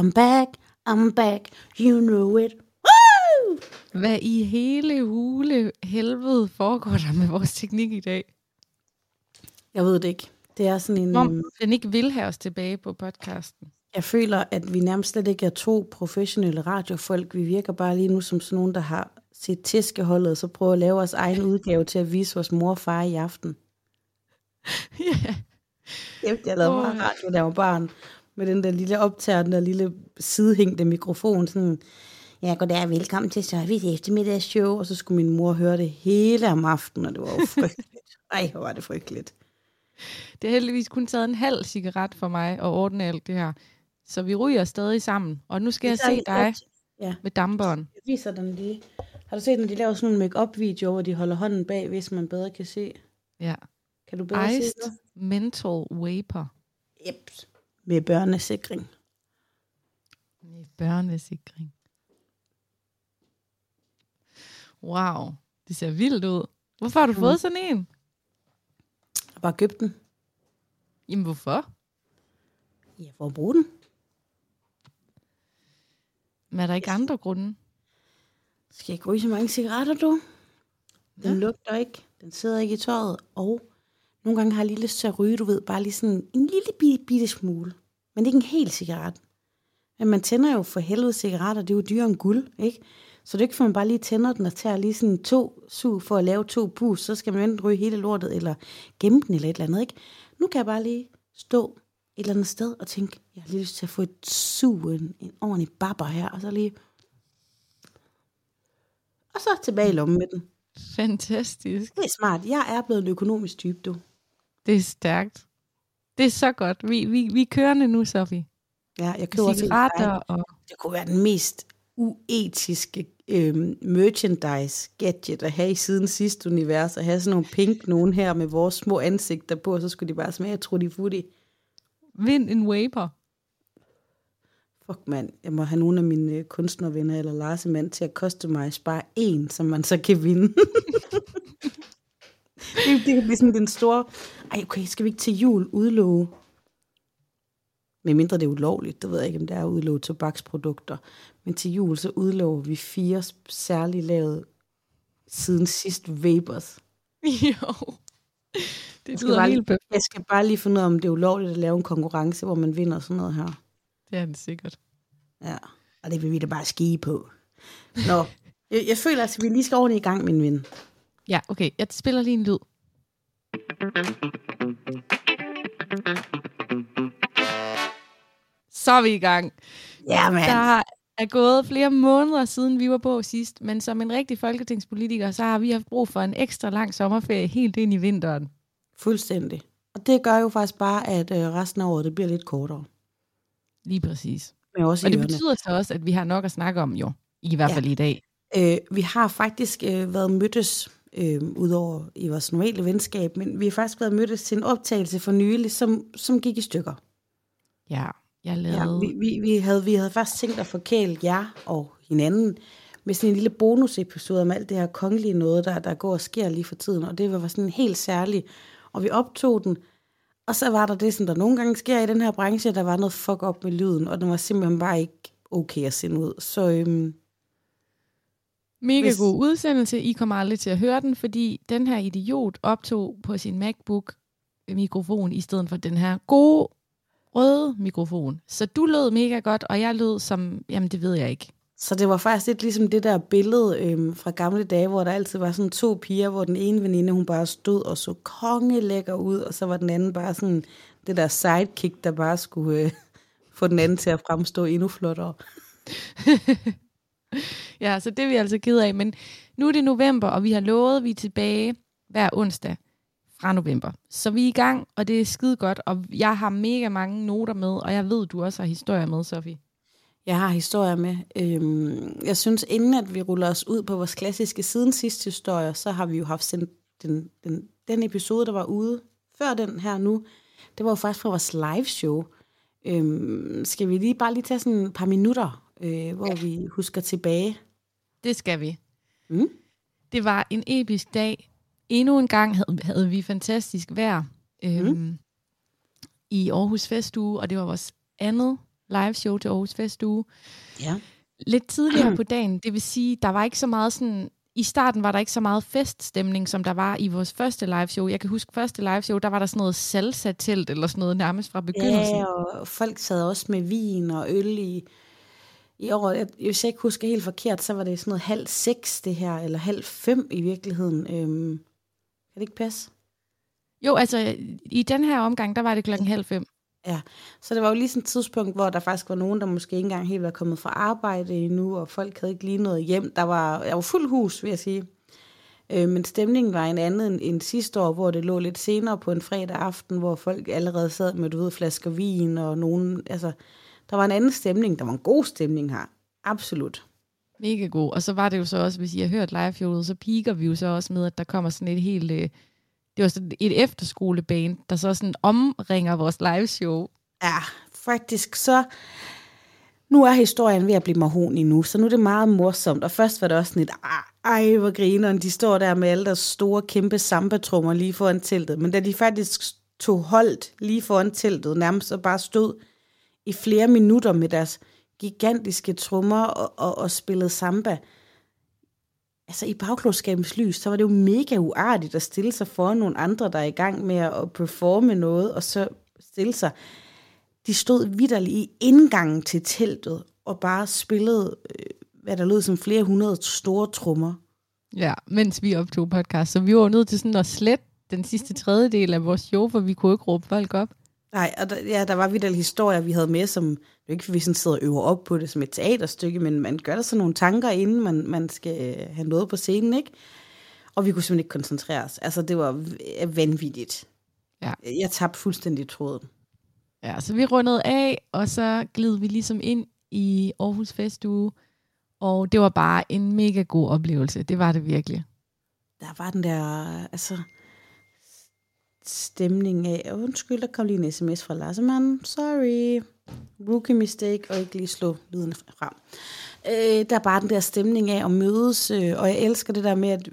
I'm back, I'm back, you know it. Woo! Hvad i hele hule helvede foregår der med vores teknik i dag? Jeg ved det ikke. Det er sådan en... Om øhm, den ikke vil have os tilbage på podcasten. Jeg føler, at vi nærmest slet ikke er to professionelle radiofolk. Vi virker bare lige nu som sådan nogen, der har set tæskeholdet, og så prøver at lave vores egen udgave til at vise vores mor og far i aften. ja. Efter jeg lavede meget radio, da jeg var barn, med den der lille optager, den der lille sidehængte mikrofon, sådan, ja, goddag, velkommen til Sørvis eftermiddagsshow, og så skulle min mor høre det hele om aftenen, og det var jo frygteligt. Ej, hvor var det frygteligt. Det har heldigvis kun taget en halv cigaret for mig at ordne alt det her. Så vi ryger stadig sammen. Og nu skal jeg se dig Ja, med damperen. jeg viser den lige. Har du set, når de laver sådan nogle make-up videoer, hvor de holder hånden bag, hvis man bedre kan se? Ja. Kan du bedre se Iced det? Mental Vapor. Yep. Med børnesikring. Med børnesikring. Wow, det ser vildt ud. Hvorfor har du Mm. fået sådan en? Jeg bare købt den. Jamen hvorfor? Ja, for at bruge den. Men er der ikke andre grunde? Skal jeg ikke ryge så mange cigaretter, du? Den Ja. lugter ikke. Den sidder ikke i tøjet. Og nogle gange har jeg lige lyst til at ryge, du ved, bare lige sådan en lille bitte, bitte smule. Men ikke en hel cigaret. Men man tænder jo for helvede cigaretter, det er jo dyrere end guld, ikke? Så det er ikke, for man bare lige tænder den og tager lige sådan to sug for at lave to pus, så skal man enten ryge hele lortet, eller gemme den eller et eller andet, ikke? Nu kan jeg bare lige stå et eller andet sted og tænke, jeg har lige lyst til at få et sug, en, en ordentlig babber her, og så lige... Og så tilbage i lommen med den. Fantastisk. Det er smart. Jeg er blevet en økonomisk type, du. Det er stærkt. Det er så godt. Vi, vi, vi er kørende nu, Sofie. Ja, jeg køber Cigaretter og... Det kunne være den mest uetiske øhm, merchandise gadget at have i siden sidste univers, at have sådan nogle pink nogen her med vores små ansigter på, og så skulle de bare smage Trudy Frutti. Vind en vapor. Fuck mand, jeg må have nogle af mine øh, kunstnervenner eller Larsemand til at customize bare en, som man så kan vinde. det, det kan blive sådan den store, ej okay, skal vi ikke til jul udlove? Med mindre det er ulovligt, det ved jeg ikke, om det er at udlove tobaksprodukter. Men til jul, så udlover vi fire særligt lavet siden sidst vapors. jo. Det lyder bare helt lige, perfekt. jeg skal bare lige finde ud af, om det er ulovligt at lave en konkurrence, hvor man vinder sådan noget her. Det er det sikkert. Ja, og det vil vi da bare skige på. Nå, jeg, jeg føler, at vi lige skal ordentligt i gang, min ven. Ja, okay. Jeg spiller lige en lyd. Så er vi i gang. Ja, man. Der er gået flere måneder siden vi var på sidst, men som en rigtig folketingspolitiker, så har vi haft brug for en ekstra lang sommerferie helt ind i vinteren. Fuldstændig. Og det gør jo faktisk bare, at øh, resten af året, det bliver lidt kortere. Lige præcis. Men også Og det ørerne. betyder så også, at vi har nok at snakke om jo. I hvert Ja. fald i dag. Øh, vi har faktisk øh, været mødtes, øh, udover i vores normale venskab, men vi har faktisk været mødtes til en optagelse for nylig, som, som gik i stykker. Ja, jeg lavede... Ja, vi, vi, vi, havde, vi havde faktisk tænkt at forkæle jer og hinanden med sådan en lille bonusepisode om alt det her kongelige noget, der, der går og sker lige for tiden. Og det var sådan helt særligt. Og vi optog den, og så var der det, som der nogle gange sker i den her branche, der var noget fuck op med lyden, og den var simpelthen bare ikke okay at sende ud. Så øhm, Mega Hvis- god udsendelse. I kommer aldrig til at høre den, fordi den her idiot optog på sin MacBook mikrofon i stedet for den her gode røde mikrofon. Så du lød mega godt, og jeg lød som, jamen det ved jeg ikke. Så det var faktisk lidt ligesom det der billede øhm, fra gamle dage, hvor der altid var sådan to piger, hvor den ene veninde, hun bare stod og så kongelækker ud, og så var den anden bare sådan det der sidekick, der bare skulle øh, få den anden til at fremstå endnu flottere. Ja, så det er vi altså ked af. Men nu er det november, og vi har lovet, at vi er tilbage hver onsdag fra november. Så vi er i gang, og det er skide godt. Og jeg har mega mange noter med, og jeg ved, du også har historier med, Sofie. Jeg har historier med. Øhm, jeg synes, inden at vi ruller os ud på vores klassiske siden sidste historier, så har vi jo haft sendt den, den, den episode, der var ude før den her nu. Det var jo faktisk fra vores live show. Øhm, skal vi lige bare lige tage sådan et par minutter, øh, hvor vi husker tilbage? Det skal vi. Mm. Det var en episk dag. Endnu en gang havde, havde vi fantastisk vejr. Øhm, i Aarhus Festuge, og det var vores andet live show til Aarhus Festuge. Ja. Lidt tidligere på dagen, det vil sige, der var ikke så meget sådan... I starten var der ikke så meget feststemning, som der var i vores første live show. Jeg kan huske første live show, der var der sådan noget salsa-telt eller sådan noget nærmest fra begyndelsen. Ja, og folk sad også med vin og øl i, i år. Jeg- Hvis jeg ikke husker helt forkert, så var det sådan noget halv seks det her, eller halv fem i virkeligheden. Øhm, kan det ikke passe? Jo, altså i den her omgang, der var det klokken halv fem. Ja, så det var jo lige sådan et tidspunkt, hvor der faktisk var nogen, der måske ikke engang helt var kommet fra arbejde endnu, og folk havde ikke lige noget hjem. Der var, der var fuld hus, vil jeg sige. Øh, men stemningen var en anden end, end sidste år, hvor det lå lidt senere på en fredag aften, hvor folk allerede sad med, du ved, flasker vin og nogen, altså, der var en anden stemning. Der var en god stemning her. Absolut. Mega god. Og så var det jo så også, hvis I har hørt live så piker vi jo så også med, at der kommer sådan et helt... Øh, det var sådan et efterskoleband, der så sådan omringer vores live show. Ja, faktisk så... Nu er historien ved at blive mahoni nu, så nu er det meget morsomt. Og først var det også sådan et, "Ah, ej, hvor grineren, de står der med alle deres store, kæmpe sambatrummer lige foran teltet. Men da de faktisk tog holdt lige foran teltet, nærmest og bare stod i flere minutter med deres gigantiske trommer og, og, og spillede samba, altså i bagklodskabens lys, så var det jo mega uartigt at stille sig foran nogle andre, der er i gang med at performe noget, og så stille sig. De stod vidderligt i indgangen til teltet, og bare spillede, øh, hvad der lød som flere hundrede store trommer. Ja, mens vi optog podcast. Så vi var nødt til sådan at slette den sidste tredjedel af vores show, for vi kunne ikke råbe folk op. Nej, og der, ja, der var vidderlige historier, vi havde med, som er ikke, vi sådan sidder og øver op på det som et teaterstykke, men man gør der sådan nogle tanker, inden man, man skal øh, have noget på scenen, ikke? Og vi kunne simpelthen ikke koncentrere os. Altså, det var v- vanvittigt. Ja. Jeg tabte fuldstændig tråden. Ja, så vi rundede af, og så gled vi ligesom ind i Aarhus Festuge, og det var bare en mega god oplevelse. Det var det virkelig. Der var den der, altså, stemning af, undskyld, der kom lige en sms fra Lassemann, sorry, rookie mistake, og ikke lige slå lyden frem. Øh, der er bare den der stemning af at mødes, øh, og jeg elsker det der med, at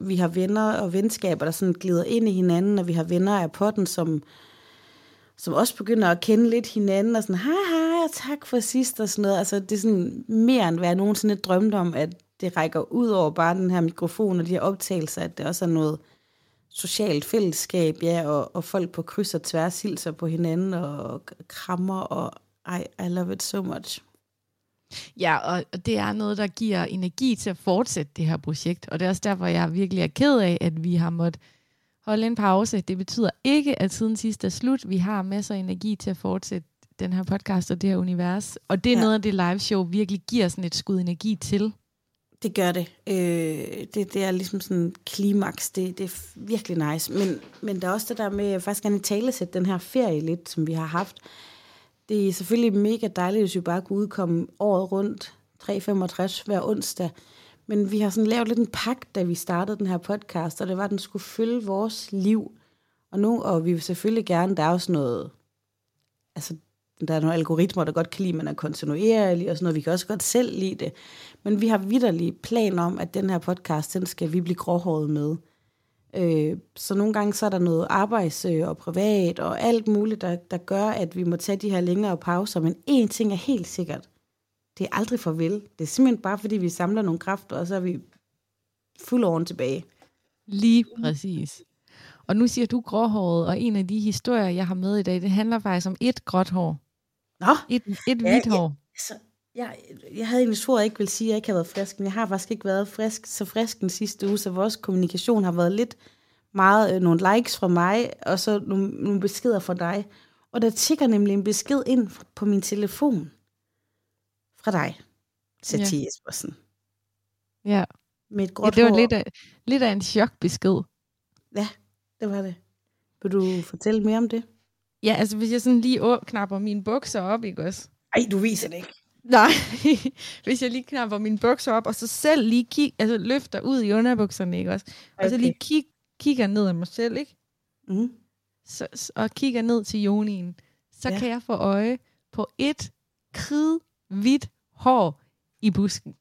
vi har venner og venskaber, der sådan glider ind i hinanden, og vi har venner af potten, som, som også begynder at kende lidt hinanden, og sådan, hej hej, og tak for sidst, og sådan noget. Altså, det er sådan mere end hvad jeg nogensinde drømte om, at det rækker ud over bare den her mikrofon og de her optagelser, at det også er noget socialt fællesskab, ja, og, og folk på kryds og tværs hilser på hinanden og krammer, og ej, I love it so much. Ja, og det er noget, der giver energi til at fortsætte det her projekt, og det er også derfor, jeg virkelig er ked af, at vi har måttet holde en pause. Det betyder ikke, at tiden sidst er slut. Vi har masser af energi til at fortsætte den her podcast og det her univers, og det er ja. noget af det live show virkelig giver sådan et skud energi til. Det gør det. Øh, det. Det er ligesom sådan en klimaks. Det, det er virkelig nice. Men, men der er også det der med, at jeg faktisk gerne talesætte den her ferie lidt, som vi har haft. Det er selvfølgelig mega dejligt, hvis vi bare kunne udkomme året rundt 365 hver onsdag. Men vi har sådan lavet lidt en pagt, da vi startede den her podcast, og det var, at den skulle følge vores liv. Og nu, og vi vil selvfølgelig gerne, der er også noget, altså der er nogle algoritmer, der godt kan lide, at man er kontinuerlig og sådan noget. Vi kan også godt selv lide det. Men vi har vidderlige planer om, at den her podcast, den skal vi blive gråhåret med. Øh, så nogle gange så er der noget arbejds øh, og privat og alt muligt, der, der gør, at vi må tage de her længere pauser. Men én ting er helt sikkert. Det er aldrig farvel. Det er simpelthen bare, fordi vi samler nogle kræfter, og så er vi fuld oven tilbage. Lige præcis. Og nu siger du gråhåret, og en af de historier, jeg har med i dag, det handler faktisk om et gråt hår. Nå, Et, et Ja, hvidt ja. hår. altså, jeg, jeg havde egentlig at jeg ikke ville sige, at jeg ikke har været frisk, men jeg har faktisk ikke været frisk, så frisk den sidste uge, så vores kommunikation har været lidt meget øh, nogle likes fra mig, og så nogle, nogle beskeder fra dig. Og der tigger nemlig en besked ind på min telefon fra dig, Satie ja. Jespersen, Ja, med et ja gråt det var hår. lidt af, lidt af en chokbesked. Det var det. Vil du fortælle mere om det? Ja, altså hvis jeg sådan lige knapper mine bukser op, ikke også? Ej, du viser det ikke. Nej, hvis jeg lige knapper mine bukser op, og så selv lige kig, altså løfter ud i underbukserne, ikke også? Og så Okay. lige kig, kigger ned af mig selv, ikke? Mm. Så, og kigger ned til Jonien, så Ja. kan jeg få øje på et kridhvidt hår i busken.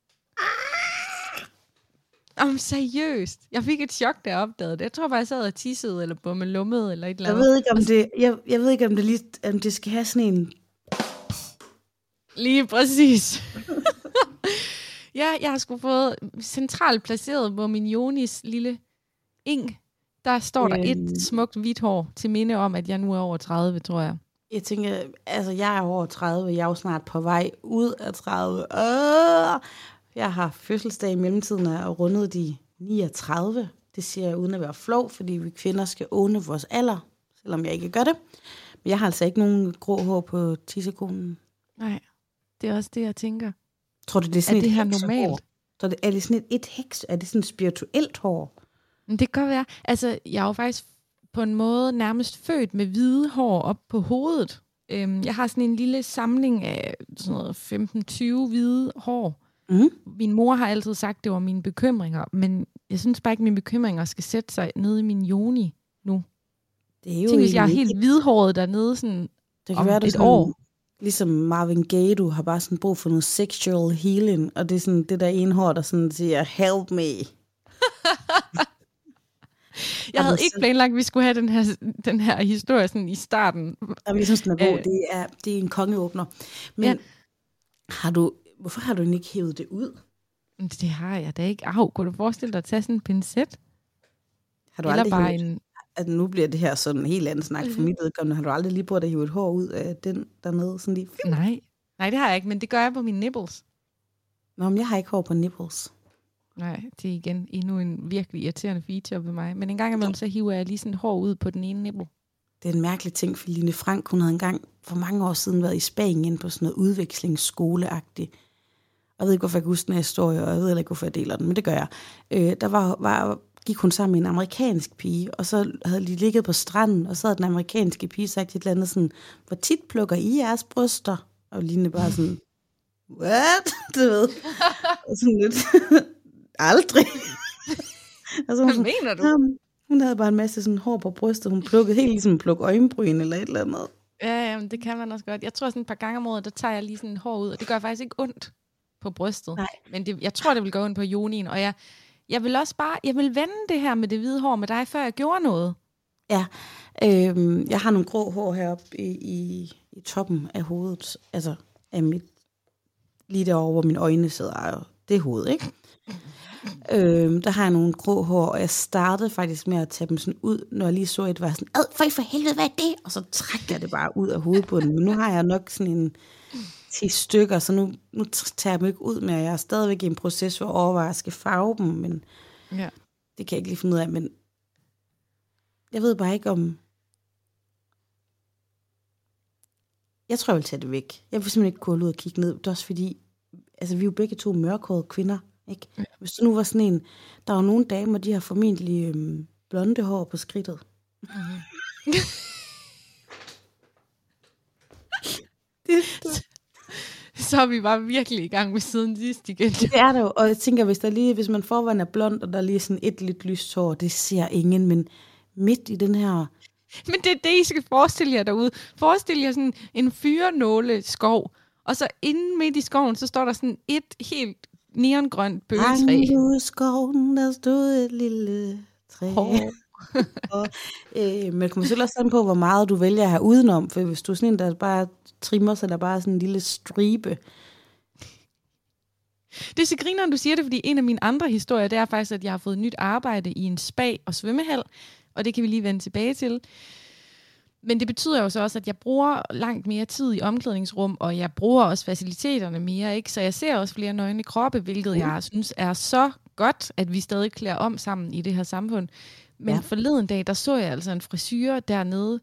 Jamen seriøst. Jeg fik et chok, da jeg opdagede det. Jeg tror bare, jeg sad og tissede, eller bummelummede, eller et eller Jeg andet. ved ikke, om det, jeg, jeg ved ikke, om det, lige, om det skal have sådan en... Lige præcis. ja, jeg har sgu fået centralt placeret på min Jonis lille ing. Der står der Øhm. et smukt hvidt hår til minde om, at jeg nu er over 30, tror jeg. Jeg tænker, altså jeg er over 30, jeg er jo snart på vej ud af 30. Øh, jeg har fødselsdag i mellemtiden og rundet de 39. Det siger jeg uden at være flov, fordi vi kvinder skal åne vores alder, selvom jeg ikke gør det. Men jeg har altså ikke nogen grå hår på tissekonen. Nej, det er også det, jeg tænker. Tror du, det er sådan Er det et her normalt? Så det, er det sådan et, et heks? Er det sådan et spirituelt hår? Det kan godt være. Altså, jeg er jo faktisk på en måde nærmest født med hvide hår op på hovedet. Øhm, jeg har sådan en lille samling af sådan noget 15-20 hvide hår. Mm. Min mor har altid sagt, det var mine bekymringer, men jeg synes bare ikke, mine bekymringer skal sætte sig nede i min joni nu. Det er jo Tænk, hvis jeg er helt hvidhåret dernede, sådan, Det kan om være, et sådan, år. Ligesom Marvin Gaye, du har bare sådan brug for noget sexual healing, og det er sådan det der ene hår, der sådan siger, help me. jeg havde ikke planlagt, at vi skulle have den her, den her historie sådan i starten. Jamen, jeg synes, den er god. Øh. Det er, det er en kongeåbner. Men Ja. har du, hvorfor har du ikke hævet det ud? Det har jeg da ikke. Au, kunne du forestille dig at tage sådan en pincet? Har du Eller aldrig bare en... at nu bliver det her sådan en helt anden snak for Mhm. mit vedkommende. Har du aldrig lige prøvet at hive et hår ud af den dernede? Sådan lige? Nej. Nej, det har jeg ikke, men det gør jeg på mine nipples. Nå, men jeg har ikke hår på nipples. Nej, det er igen endnu en virkelig irriterende feature ved mig. Men en gang imellem, så hiver jeg lige sådan hår ud på den ene nipple. Det er en mærkelig ting, for Line Frank, hun havde engang for mange år siden været i Spanien på sådan noget udvekslingsskoleagtigt. Og jeg ved ikke, hvorfor jeg kan huske den her historie, og jeg ved heller ikke, hvorfor jeg deler den, men det gør jeg. Øh, der var, var, gik hun sammen med en amerikansk pige, og så havde de ligget på stranden, og så havde den amerikanske pige sagt et eller andet sådan, hvor tit plukker I jeres bryster? Og Line bare sådan, what? Du ved. Og sådan lidt, aldrig. og så Hvad sådan, mener du? Jamen, hun havde bare en masse sådan hår på brystet. Hun plukkede helt ligesom at plukke øjenbryn eller et eller andet. Ja, ja, men det kan man også godt. Jeg tror sådan et par gange om året, der tager jeg lige sådan hår ud, og det gør faktisk ikke ondt på brystet. Nej. Men det, jeg tror, det vil gå ondt på jonien, og jeg, jeg vil også bare, jeg vil vende det her med det hvide hår med dig, før jeg gjorde noget. Ja, øhm, jeg har nogle grå hår heroppe i, i, i toppen af hovedet. Altså af mit, lige derovre, hvor mine øjne sidder. og Det er hovedet, ikke? Øhm, der har jeg nogle grå hår, og jeg startede faktisk med at tage dem sådan ud, når jeg lige så et, var sådan, ad, for, for helvede, hvad er det? Og så trækker jeg det bare ud af hovedbunden. Men nu har jeg nok sådan en 10 stykker, så nu, nu tager jeg dem ikke ud mere. Jeg er stadigvæk i en proces, hvor jeg overvejer, at skal farve dem, men Ja. det kan jeg ikke lige finde ud af, men jeg ved bare ikke om... Jeg tror, jeg vil tage det væk. Jeg vil simpelthen ikke gå ud og kigge ned. Det er også fordi, altså vi er jo begge to mørkhårede kvinder, ikke? Ja. Hvis du nu var sådan en... Der er jo nogle damer, de har formentlig øhm, blonde hår på skridtet. det, det, Så er vi bare virkelig i gang med siden sidst igen. det er der jo. Og jeg tænker, hvis, der lige, hvis man forvejen er blond, og der er lige sådan et lidt lyst hår, det ser ingen, men midt i den her... Men det er det, I skal forestille jer derude. Forestil jer sådan en fyrenåle skov, og så inde midt i skoven, så står der sådan et helt neongrønt bøgetræ. Ude i skoven, der stod et lille træ. Hår. Og, øh, men det kommer selv også sådan på, hvor meget du vælger at have udenom. For hvis du er sådan en, der bare trimmer, så er der bare sådan en lille stribe. Det er så grineren, du siger det, fordi en af mine andre historier, det er faktisk, at jeg har fået nyt arbejde i en spa og svømmehal, og det kan vi lige vende tilbage til. Men det betyder jo så også, at jeg bruger langt mere tid i omklædningsrum, og jeg bruger også faciliteterne mere, ikke? Så jeg ser også flere nøgne kroppe, hvilket jeg synes er så godt, at vi stadig klæder om sammen i det her samfund. Men ja. forleden dag, der så jeg altså en frisyr dernede,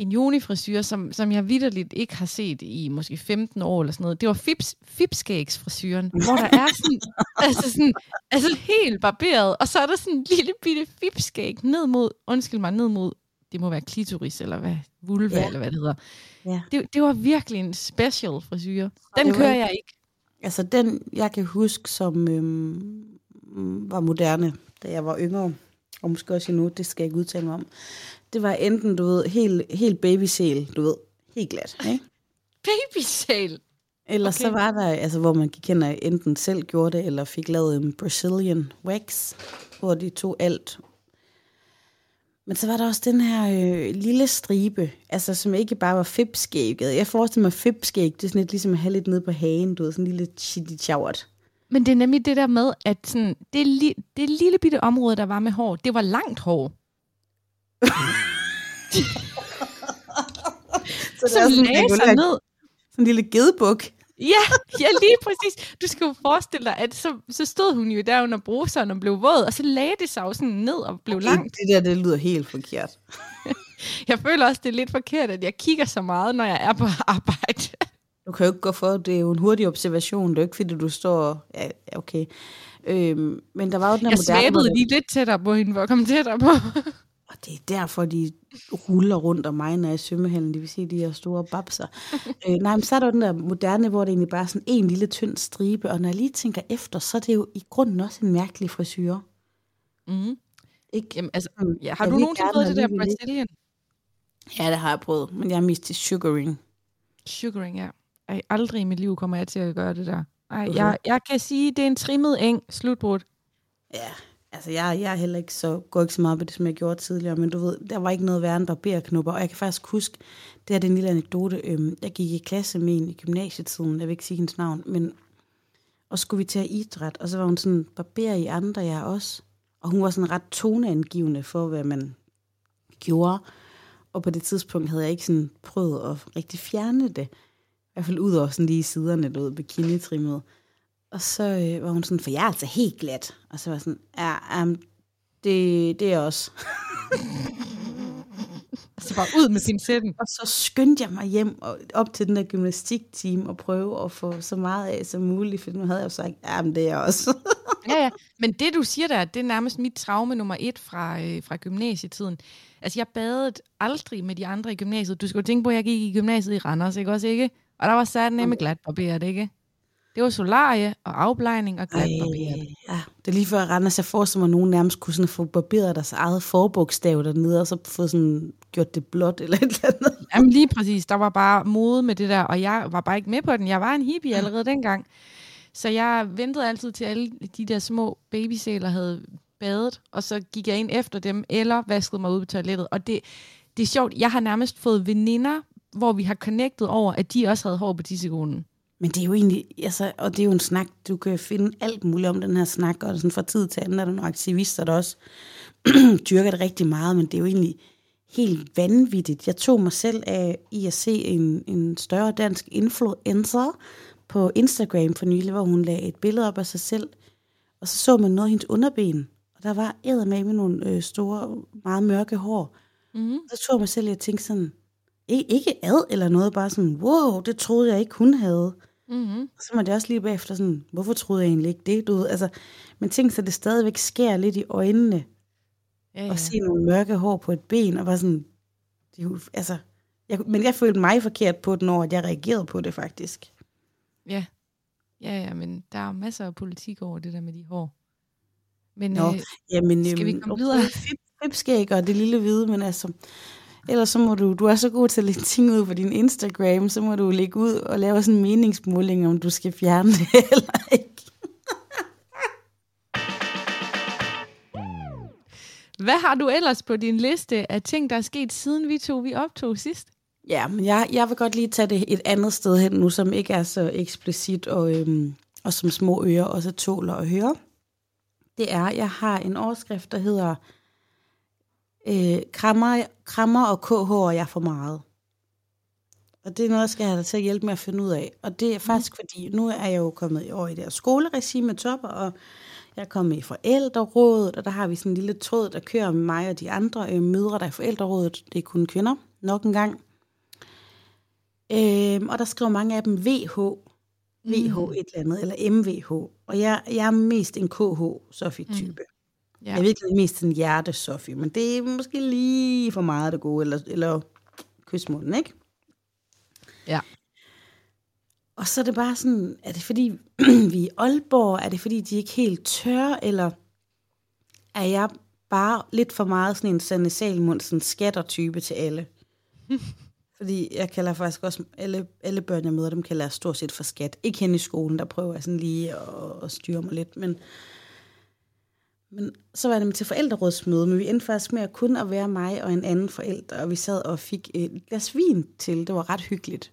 en jonifrisyr, som, som jeg vidderligt ikke har set i måske 15 år eller sådan noget. Det var fips, fipskægsfrisyren, hvor der er sådan, altså sådan, altså helt barberet, og så er der sådan en lille bitte fipskæg ned mod, undskyld mig, ned mod, det må være klitoris, eller hvad, vulva, Ja. eller hvad det hedder. Ja. Det, det var virkelig en special frisyr. Den kører jeg ikke. Altså den, jeg kan huske, som øhm, var moderne, da jeg var yngre, og måske også endnu, det skal jeg ikke udtale mig om, det var enten, du ved, helt, helt babysæl, du ved, helt glat, ikke? Babysal. Ellers okay. så var der, altså, hvor man gik hen og enten selv gjorde det, eller fik lavet en Brazilian wax, hvor de tog alt. Men så var der også den her øh, lille stribe, altså som ikke bare var fipskægget. Jeg forestiller mig fipskæg, det er sådan lidt ligesom at have lidt nede på hagen, du ved, sådan en lille chitty chawat. Men det er nemlig det der med, at sådan, det, li- det lille bitte område, der var med hår, det var langt hår. Så Som lagde sig ned. Sådan en lille gedebuk. Ja, ja, lige præcis. Du skal jo forestille dig, at så, så stod hun jo der under bruseren og blev våd, og så lagde det sig jo sådan ned og blev langt. Det der, det lyder helt forkert. Jeg føler også, det er lidt forkert, at jeg kigger så meget, når jeg er på arbejde. Du kan jo ikke gå for, det er jo en hurtig observation, det er jo ikke fordi, du står... Ja, okay. Øhm, men der var jo den her Jeg svæbede lige lidt tættere på hende, at komme tættere på. Og det er derfor, de ruller rundt om mig, når jeg er i svømmehallen. Det vil sige, de her store babser. øh, nej, men så er der den der moderne, hvor det egentlig bare er sådan en lille tynd stribe. Og når jeg lige tænker efter, så er det jo i grunden også en mærkelig frisyr. Mm. Ikke? Jamen, altså, ja, har jeg du nogensinde prøvet det der. Brazilian Ja, det har jeg prøvet. Men jeg er mest til sugaring. sugaring? Ja. Ej, aldrig i mit liv kommer jeg til at gøre det der. Ej, jeg, jeg kan sige, det er en trimmet eng slutbrud. Ja, altså jeg, jeg er heller ikke så, går ikke så meget på det, som jeg gjorde tidligere, men du ved, der var ikke noget værre end barberknopper, og jeg kan faktisk huske, det er den lille anekdote, øhm, jeg gik i klasse med en i gymnasietiden, jeg vil ikke sige hendes navn, men og skulle vi til idræt, og så var hun sådan, barber i andre, jeg også, og hun var sådan ret toneangivende for, hvad man gjorde, og på det tidspunkt havde jeg ikke sådan prøvet at rigtig fjerne det, i hvert fald ud over sådan lige siderne, du ved, bikinitrimmet. trimmet og så øh, var hun sådan, for jeg er altså helt glat. Og så var jeg sådan, ja, um, det, det er også. Så bare ud med pincetten. Og så skyndte jeg mig hjem og op til den der gymnastikteam og prøve at få så meget af som muligt, for nu havde jeg jo sagt, ja, men det er jeg også. Ja, ja. Men det, du siger der, det er nærmest mit traume nummer et fra, øh, fra gymnasietiden. Altså, jeg badede aldrig med de andre i gymnasiet. Du skal jo tænke på, at jeg gik i gymnasiet i Randers, ikke også, ikke? Og der var sat med glat barberet, ikke? Det var solarie og afblejning og glat barberet. ja, det er lige før Randers, jeg forestiller mig, at nogen nærmest kunne sådan få barberet deres eget forbogstav dernede, og så få sådan gjort det blåt eller et eller andet. Jamen lige præcis, der var bare mode med det der, og jeg var bare ikke med på den. Jeg var en hippie allerede dengang. Så jeg ventede altid til alle de der små babysæler havde badet, og så gik jeg ind efter dem, eller vaskede mig ud på toilettet. Og det, det er sjovt, jeg har nærmest fået veninder, hvor vi har connectet over, at de også havde hår på tissekonen. Men det er jo egentlig, altså, og det er jo en snak, du kan finde alt muligt om den her snak, og sådan fra tid til anden er der nogle aktivister, der også dyrker det rigtig meget, men det er jo egentlig helt vanvittigt. Jeg tog mig selv af i at se en, en større dansk influencer på Instagram for nylig, hvor hun lagde et billede op af sig selv, og så så man noget af hendes underben, og der var med med nogle øh, store, meget mørke hår. Mm-hmm. Så tog jeg mig selv i at tænke sådan, ikke, ikke ad eller noget, bare sådan, wow, det troede jeg ikke, hun havde. Mm-hmm. Så var det også lige bagefter sådan, hvorfor troede jeg egentlig ikke det? Du ved, altså, men tænk så, det stadigvæk sker lidt i øjnene, Ja, ja. og se nogle mørke hår på et ben, og var sådan, det jo, altså, jeg, men jeg følte mig forkert på den over, at jeg reagerede på det faktisk. ja. Ja, ja, men der er masser af politik over det der med de hår. Men Nå, øh, Jamen, Skal vi øhm, komme videre? fip- Fipskæg og det lille hvide, men altså, ellers så må du, du er så god til at lægge ting ud på din Instagram, så må du lægge ud og lave sådan en meningsmåling, om du skal fjerne det eller ikke. hvad har du ellers på din liste af ting, der er sket, siden vi to vi optog sidst? Ja, men jeg, jeg vil godt lige tage det et andet sted hen nu, som ikke er så eksplicit, og, øhm, og som små ører også tåler at høre. Det er, jeg har en overskrift, der hedder øh, krammer, krammer og KH, og jeg for meget. Og det er noget, jeg skal have dig til at hjælpe med at finde ud af. Og det er faktisk, fordi nu er jeg jo kommet i år i det her skoleregime med topper, og jeg er kommet i forældrerådet, og der har vi sådan en lille tråd, der kører med mig og de andre øh, mødre, der er i forældrerådet. Det er kun kvinder, nok en gang. Øhm, og der skriver mange af dem VH, VH et eller andet, eller MVH. Og jeg, jeg er mest en KH Sofie-type. Mm. Ja. Jeg er virkelig mest en hjerte Sofie, men det er måske lige for meget det gode, eller, eller kysmunden, ikke? Ja. Og så er det bare sådan, er det fordi vi er i Aalborg, er det fordi de er ikke helt tør, eller er jeg bare lidt for meget sådan en Sanne Salmundsen skattertype til alle? Fordi jeg kalder faktisk også, alle, alle børn, jeg møder, dem kalder jeg stort set for skat. Ikke hen i skolen, der prøver jeg sådan lige at, at styre mig lidt, men, men så var jeg nemlig til forældrerådsmøde, men vi endte faktisk med at kun at være mig og en anden forælder, og vi sad og fik et glas vin til. Det var ret hyggeligt.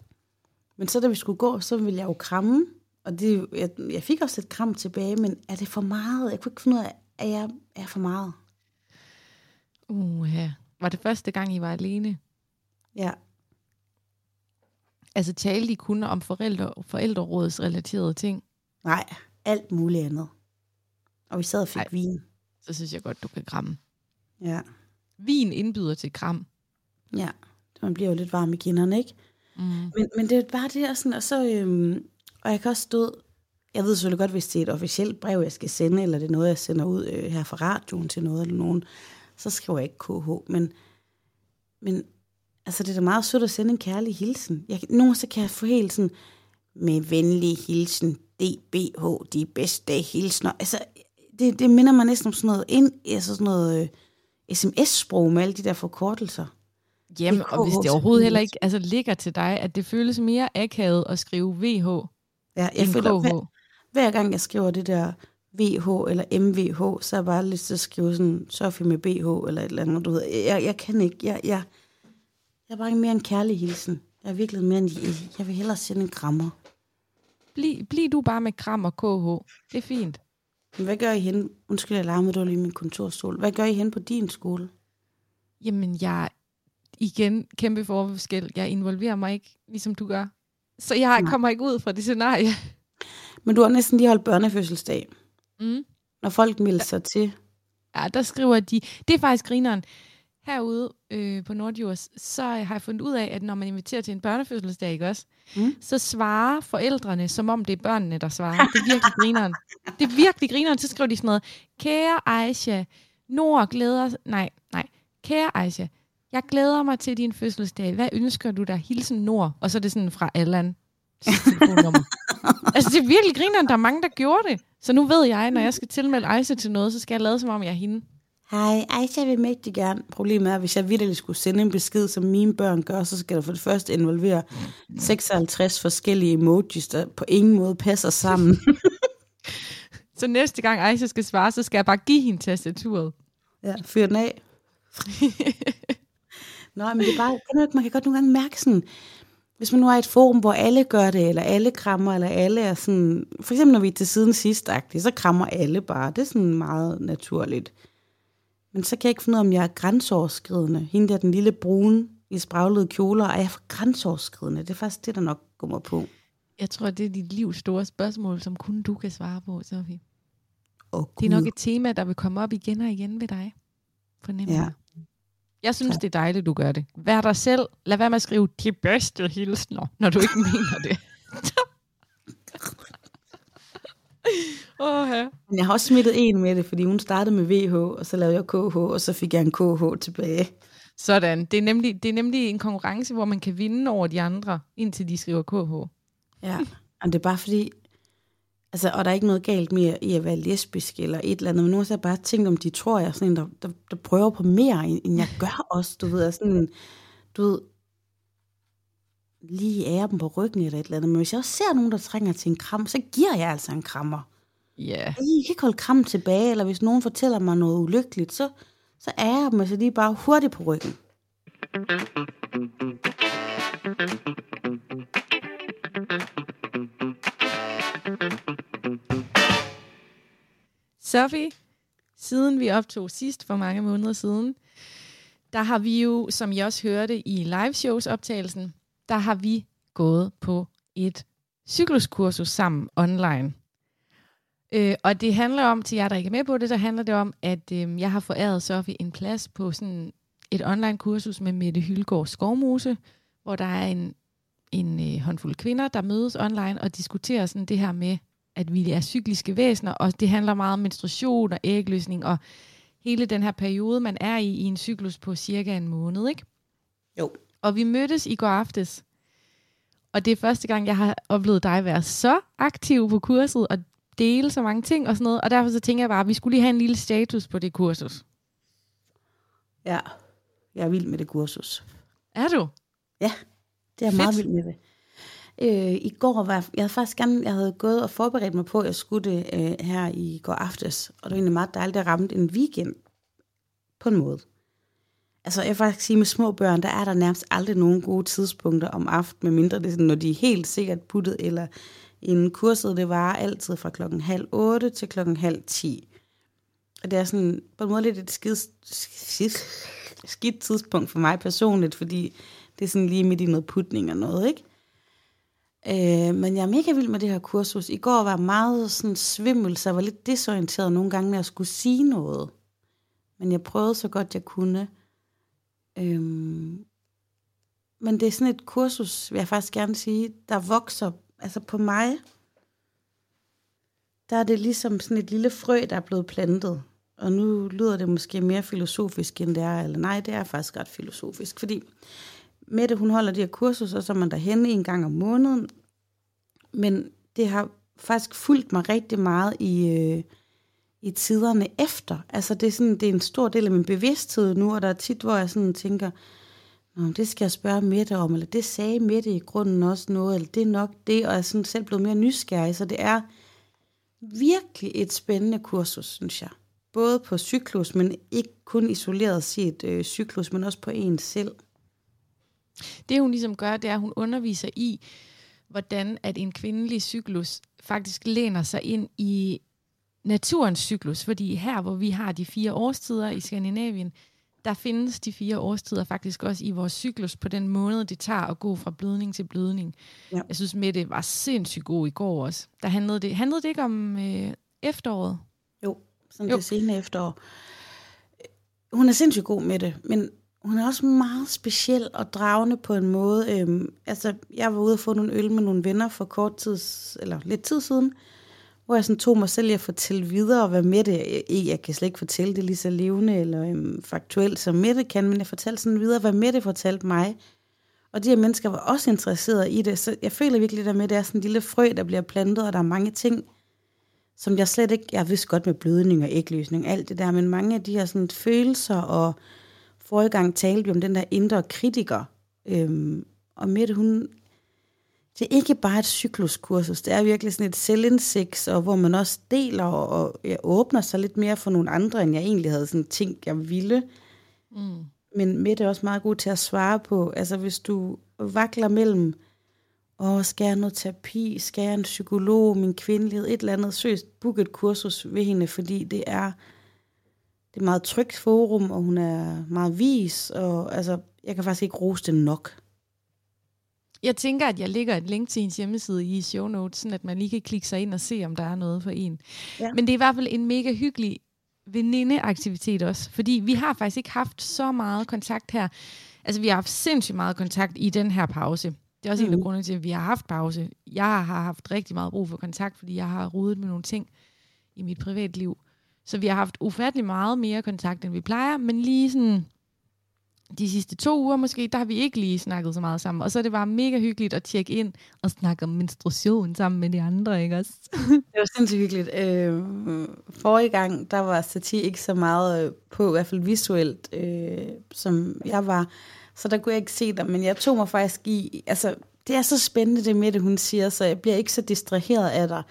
Men så da vi skulle gå, så ville jeg jo kramme, og det, jeg, jeg fik også et kram tilbage, men er det for meget? Jeg kunne ikke finde ud af, at jeg er for meget. Uh, ja. Var det første gang, I var alene? Ja, Altså talte I kun om forældre, forældrerådsrelaterede ting? nej, alt muligt andet. Og vi sad og fik Ej. Vin. Så synes jeg godt, du kan kramme. Ja, Vin indbyder til kram. ja. Man bliver jo lidt varm i kinderne, ikke? Mm. Men, men det er bare det, og, sådan, og så... Øhm, og jeg kan også stå... Jeg ved selvfølgelig godt, hvis det er et officielt brev, jeg skal sende, eller det er noget, jeg sender ud øh, her fra radioen til noget eller nogen, så skriver jeg ikke KH. Men, men altså, det er da meget sødt at sende en kærlig hilsen. Jeg, nogle så kan jeg få helt sådan, med venlig hilsen, DBH, de bedste hilsner. Altså, det, det minder mig næsten om sådan noget, ind, altså sådan noget øh, sms-sprog med alle de der forkortelser. Jamen, og hvis det overhovedet heller ikke altså, ligger til dig, at det føles mere akavet at skrive VH Ja, jeg end føler, KH. hver, hver gang jeg skriver det der VH eller MVH, så er jeg bare lyst til at skrive sådan Sofie med BH eller et eller andet, du ved. Jeg, jeg kan ikke, jeg, jeg, jeg er bare ikke mere en kærlig hilsen. Jeg er virkelig mere en, jeg, vil hellere sende en krammer. Bliv, bliv du bare med kram og KH. Det er fint. Hvad gør I hen? Undskyld, jeg larmede, det var lige min kontorstol. Hvad gør I hen på din skole? Jamen, jeg igen kæmpe forskel. Jeg involverer mig ikke, ligesom du gør. Så jeg Nej. kommer ikke ud fra det scenarie. Men du har næsten lige holdt børnefødselsdag. Mm. Når folk melder sig til. Ja, der skriver de, det er faktisk grineren. Herude øh, på Nordjurs, så har jeg fundet ud af, at når man inviterer til en børnefødselsdag, ikke også, Mm. så svarer forældrene, som om det er børnene, der svarer. Det er virkelig grineren. Det er virkelig grineren. Så skriver de sådan noget, kære Aisha, Nord glæder... Nej, nej. Kære Aisha, jeg glæder mig til din fødselsdag. Hvad ønsker du dig? Hilsen Nord. Og så er det sådan fra Allan. altså, det er virkelig grineren. Der er mange, der gjorde det. Så nu ved jeg, når jeg skal tilmelde Aisha til noget, så skal jeg lade som om, jeg er hende. Hej, Aisha vil mægtig gerne. Problemet er, at hvis jeg vidderligt skulle sende en besked, som mine børn gør, så skal der for det første involvere 56 forskellige emojis, der på ingen måde passer sammen. Så næste gang Aisha skal svare, så skal jeg bare give hende tastaturet. ja, fyr den af. Nå, men det er bare, kan ikke, man kan godt nogle gange mærke sådan, hvis man nu er i et forum, hvor alle gør det, eller alle krammer, eller alle er sådan, for eksempel når vi er til siden sidst, så krammer alle bare. Det er sådan meget naturligt. Men så kan jeg ikke finde ud af, om jeg er grænseoverskridende. Hende der, den lille brune i spraglede kjoler, er jeg for grænseoverskridende? Det er faktisk det, der nok går mig på. Jeg tror, det er dit livs store spørgsmål, som kun du kan svare på, Sofie. Åh, Det er nok et tema, der vil komme op igen og igen ved dig. Fornemmer Ja. jeg. Jeg synes, Tak. det er dejligt, du gør det. Vær dig selv. Lad være med at skrive de bedste hilsner, når du ikke mener det. Åh, ja. Men jeg har også smittet en med det, fordi hun startede med VH, og så lavede jeg KH, og så fik jeg en KH tilbage. Sådan. Det er, nemlig, det er nemlig en konkurrence, hvor man kan vinde over de andre, indtil de skriver KH. Ja, og det er bare fordi, altså, og der er ikke noget galt med i at være lesbisk eller et eller andet, men nu har jeg bare tænkt, om de tror, jeg er sådan en, der, der, der prøver på mere, end jeg gør også, du ved, sådan en, du ved, lige ære dem på ryggen eller et eller andet, men hvis jeg også ser nogen, der trænger til en kram, så giver jeg altså en krammer. Ja. Yeah. Jeg kan ikke holde kram tilbage, eller hvis nogen fortæller mig noget ulykkeligt, så, så er jeg dem altså lige bare hurtigt på ryggen. Sofie, siden vi optog sidst for mange måneder siden, der har vi jo, som I også hørte i liveshows optagelsen, der har vi gået på et cykluskursus sammen online. Øh, og det handler om, til jer, der ikke er med på det, så handler det om, at øh, jeg har foræret Sofie en plads på sådan et online kursus med Mette Hylgaard Skovmose, hvor der er en, en øh, håndfuld kvinder, der mødes online og diskuterer sådan det her med, at vi er cykliske væsener, og det handler meget om menstruation og ægløsning, og hele den her periode, man er i, i en cyklus på cirka en måned, ikke? Jo. Og vi mødtes i går aftes, og det er første gang, jeg har oplevet dig være så aktiv på kurset, og dele så mange ting og sådan noget, og derfor så tænker jeg bare, at vi skulle lige have en lille status på det kursus. Ja, jeg er vild med det kursus. Er du? Ja. Det er jeg meget vild med det. Øh, I går var jeg, jeg havde faktisk gerne, jeg havde gået og forberedt mig på, at jeg skulle det øh, her i går aftes, og det var egentlig meget dejligt, at ramte en weekend på en måde. Altså jeg vil faktisk sige, med små børn, der er der nærmest aldrig nogen gode tidspunkter om aftenen, medmindre det er sådan, når de er helt sikkert puttet, eller inden kurset, det var altid fra klokken halv otte til klokken halv ti. Og det er sådan på en måde lidt et skidt, skidt, skidt tidspunkt for mig personligt, fordi det er sådan lige midt i noget putning og noget, ikke? Øh, men jeg er mega vild med det her kursus. I går var jeg meget sådan svimmel, så jeg var lidt desorienteret nogle gange, når jeg skulle sige noget. Men jeg prøvede så godt jeg kunne. Øhm, men det er sådan et kursus, vil jeg faktisk gerne sige, der vokser altså på mig. Der er det ligesom sådan et lille frø, der er blevet plantet. Og nu lyder det måske mere filosofisk, end det er. Eller nej, det er faktisk ret filosofisk. Fordi Mette, hun holder de her kurser, så er man derhen en gang om måneden. Men det har faktisk fulgt mig rigtig meget i, øh, i tiderne efter. Altså det er, sådan, det er en stor del af min bevidsthed nu, og der er tit, hvor jeg sådan tænker, Nå, det skal jeg spørge Mette om, eller det sagde Mette i grunden også noget, eller det er nok det, og jeg er sådan selv blevet mere nysgerrig, så det er virkelig et spændende kursus, synes jeg. Både på cyklus, men ikke kun isoleret set øh, cyklus, men også på en selv. Det hun ligesom gør, det er, at hun underviser i, hvordan at en kvindelig cyklus faktisk læner sig ind i naturens cyklus, fordi her, hvor vi har de fire årstider i Skandinavien, der findes de fire årstider faktisk også i vores cyklus på den måde, det tager at gå fra blødning til blødning. Ja. Jeg synes, Mette var sindssygt god i går også. Der handlede det, handlede det ikke om øh, efteråret? Jo, sådan jo. det sene efterår. Hun er sindssygt god med det, men hun er også meget speciel og dragende på en måde. Øhm, altså, jeg var ude og få nogle øl med nogle venner for kort tid, eller lidt tid siden, hvor jeg sådan tog mig selv i at fortælle videre, og hvad med det, jeg, jeg kan slet ikke fortælle det lige så levende eller øhm, faktuelt som Mette kan, men jeg fortalte sådan videre, hvad Mette fortalte mig. Og de her mennesker var også interesserede i det, så jeg føler virkelig, at med det er sådan en lille frø, der bliver plantet, og der er mange ting, som jeg slet ikke, jeg vidste godt med blødning og ægløsning, alt det der, men mange af de her sådan følelser, og forrige gang talte vi om den der indre kritiker, øhm, og Mette, hun det er ikke bare et cykluskursus, det er virkelig sådan et selvindsigt, og hvor man også deler og, jeg åbner sig lidt mere for nogle andre, end jeg egentlig havde sådan tænkt, jeg ville. Mm. Men Mette er også meget god til at svare på, altså hvis du vakler mellem, og skal jeg noget terapi, skal jeg en psykolog, min kvindelighed, et eller andet, søst, book et kursus ved hende, fordi det er, det er meget trygt forum, og hun er meget vis, og altså, jeg kan faktisk ikke rose det nok. Jeg tænker, at jeg lægger et link til ens hjemmeside i show notes, sådan at man lige kan klikke sig ind og se, om der er noget for en. Ja. Men det er i hvert fald en mega hyggelig venindeaktivitet også, fordi vi har faktisk ikke haft så meget kontakt her. Altså, vi har haft sindssygt meget kontakt i den her pause. Det er også mm. en af mm. grundene til, at vi har haft pause. Jeg har haft rigtig meget brug for kontakt, fordi jeg har rodet med nogle ting i mit privatliv. Så vi har haft ufattelig meget mere kontakt, end vi plejer, men lige sådan de sidste to uger måske, der har vi ikke lige snakket så meget sammen. Og så er det bare mega hyggeligt at tjekke ind og snakke om menstruation sammen med de andre, ikke også? det var sindssygt hyggeligt. Øh, forrige gang, der var Sati ikke så meget øh, på, i hvert fald visuelt, øh, som jeg var. Så der kunne jeg ikke se dig, men jeg tog mig faktisk i, altså det er så spændende det med det, hun siger, så jeg bliver ikke så distraheret af dig.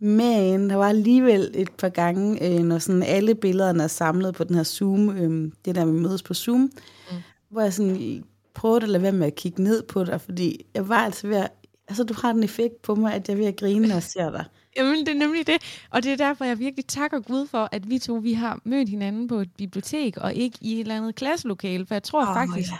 Men der var alligevel et par gange, øh, når sådan alle billederne er samlet på den her Zoom, øh, det der, vi mødes på Zoom, mm. hvor jeg sådan prøvede at lade være med at kigge ned på dig, fordi jeg var altså ved at, altså du har den effekt på mig, at jeg er ved at grine, når jeg ser dig. Jamen, det er nemlig det. Og det er derfor, jeg virkelig takker Gud for, at vi to vi har mødt hinanden på et bibliotek, og ikke i et eller andet klasselokale. For jeg tror oh, faktisk, ja.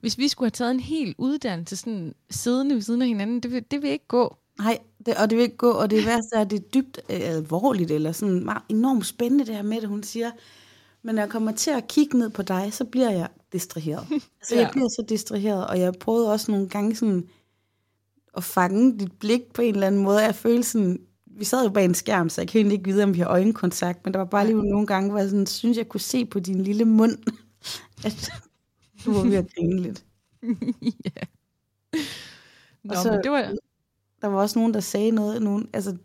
hvis vi skulle have taget en hel uddannelse sådan siddende ved siden af hinanden, det vil, det vil ikke gå. Nej, det, og det vil ikke gå, og det værste er, at det er dybt øh, alvorligt, eller sådan meget enormt spændende det her med det, hun siger. Men når jeg kommer til at kigge ned på dig, så bliver jeg distraheret. Altså, ja. jeg bliver så distraheret, og jeg prøvede også nogle gange sådan at fange dit blik på en eller anden måde. Jeg følte sådan, vi sad jo bag en skærm, så jeg kan ikke vide, om vi har øjenkontakt, men der var bare lige nogle gange, hvor jeg sådan, synes, jeg kunne se på din lille mund, at du var ved at grine lidt. ja. Nå, så, men det var... Der var også nogen, der sagde noget. Nogen, altså,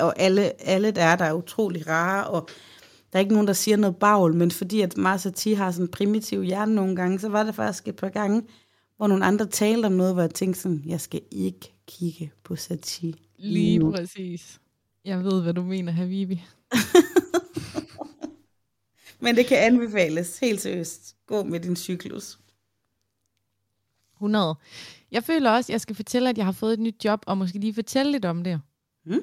og alle, alle der er der er utrolig rare, og der er ikke nogen, der siger noget bagl, men fordi at Marsa T har sådan en primitiv hjerne nogle gange, så var det faktisk et par gange, hvor nogle andre talte om noget, hvor jeg tænkte sådan, jeg skal ikke kigge på Sachi. Lige nu. præcis. Jeg ved, hvad du mener, Habibi. Men det kan anbefales, helt seriøst. Gå med din cyklus. 100. Jeg føler også, at jeg skal fortælle, at jeg har fået et nyt job, og måske lige fortælle lidt om det. Mm.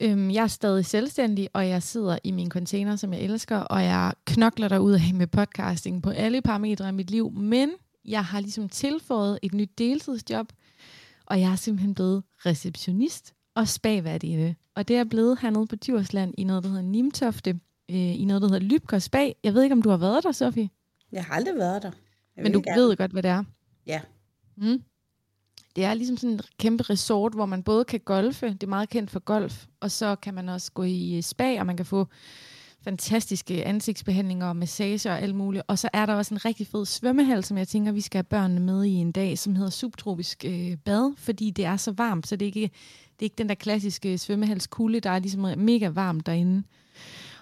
Øhm, jeg er stadig selvstændig, og jeg sidder i min container, som jeg elsker, og jeg knokler derud af med podcasting på alle parametre af mit liv, men jeg har ligesom tilføjet et nyt deltidsjob, og jeg er simpelthen blevet receptionist og spagværdige. Og det er blevet hernede på Djursland i noget, der hedder Nimtofte, øh, i noget, der hedder Lybker Spag. Jeg ved ikke, om du har været der, Sofie, Jeg har aldrig været der. Jeg men du gerne. ved godt, hvad det er. Ja. Mm. Det er ligesom sådan en kæmpe resort, hvor man både kan golfe, det er meget kendt for golf, og så kan man også gå i øh, spa, og man kan få fantastiske ansigtsbehandlinger og massager og alt muligt. Og så er der også en rigtig fed svømmehal, som jeg tænker, vi skal have børnene med i en dag, som hedder subtropisk øh, bad, fordi det er så varmt, så det er ikke, det er ikke den der klassiske svømmehalskulde, der er ligesom mega varmt derinde.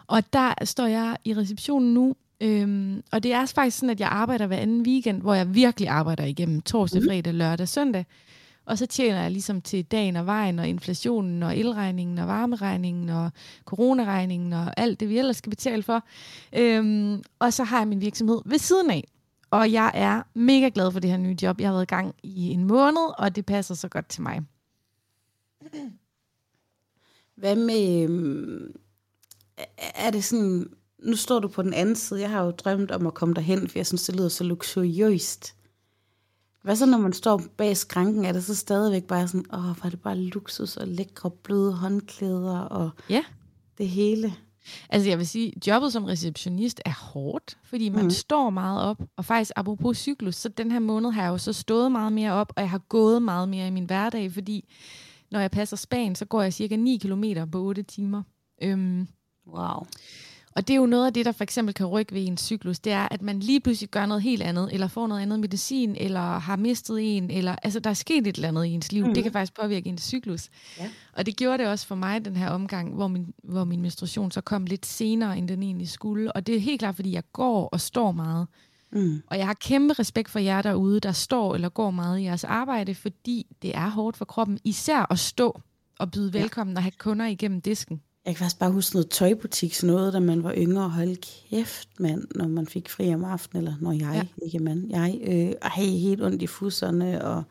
Og der står jeg i receptionen nu, øhm, og det er faktisk sådan, at jeg arbejder hver anden weekend, hvor jeg virkelig arbejder igennem torsdag, fredag, lørdag, søndag. Og så tjener jeg ligesom til dagen og vejen, og inflationen, og elregningen, og varmeregningen, og coronaregningen, og alt det, vi ellers skal betale for. Øhm, og så har jeg min virksomhed ved siden af. Og jeg er mega glad for det her nye job. Jeg har været i gang i en måned, og det passer så godt til mig. Hvad med... øhm, Er det sådan... Nu står du på den anden side. Jeg har jo drømt om at komme derhen, for jeg synes, det lyder så luksuriøst. Hvad så, når man står bag skranken? Er det så stadigvæk bare sådan, åh, hvor er det bare luksus og lækre bløde håndklæder og Ja. det hele? Altså jeg vil sige, jobbet som receptionist er hårdt, fordi man mm. står meget op. Og faktisk apropos cyklus, så den her måned har jeg jo så stået meget mere op, og jeg har gået meget mere i min hverdag, fordi når jeg passer Span, så går jeg cirka 9 km på 8 timer. Øhm, Wow. Og det er jo noget af det, der for eksempel kan rykke ved en cyklus, det er, at man lige pludselig gør noget helt andet, eller får noget andet medicin, eller har mistet en, eller altså der er sket et eller andet i ens liv. Mhm. Mm. Det kan faktisk påvirke ens cyklus. Ja. Og det gjorde det også for mig, den her omgang, hvor min, hvor min menstruation så kom lidt senere, end den egentlig skulle. Og det er helt klart, fordi jeg går og står meget. Mm. Og jeg har kæmpe respekt for jer derude, der står eller går meget i jeres arbejde, fordi det er hårdt for kroppen, især at stå og byde velkommen og have kunder igennem disken. Jeg kan faktisk bare huske noget tøjbutik, sådan noget, da man var yngre. Hold kæft, mand, når man fik fri om aftenen, eller når jeg, Ja. ja. ikke mand, jeg, øh, ej, helt ondt i fusserne, og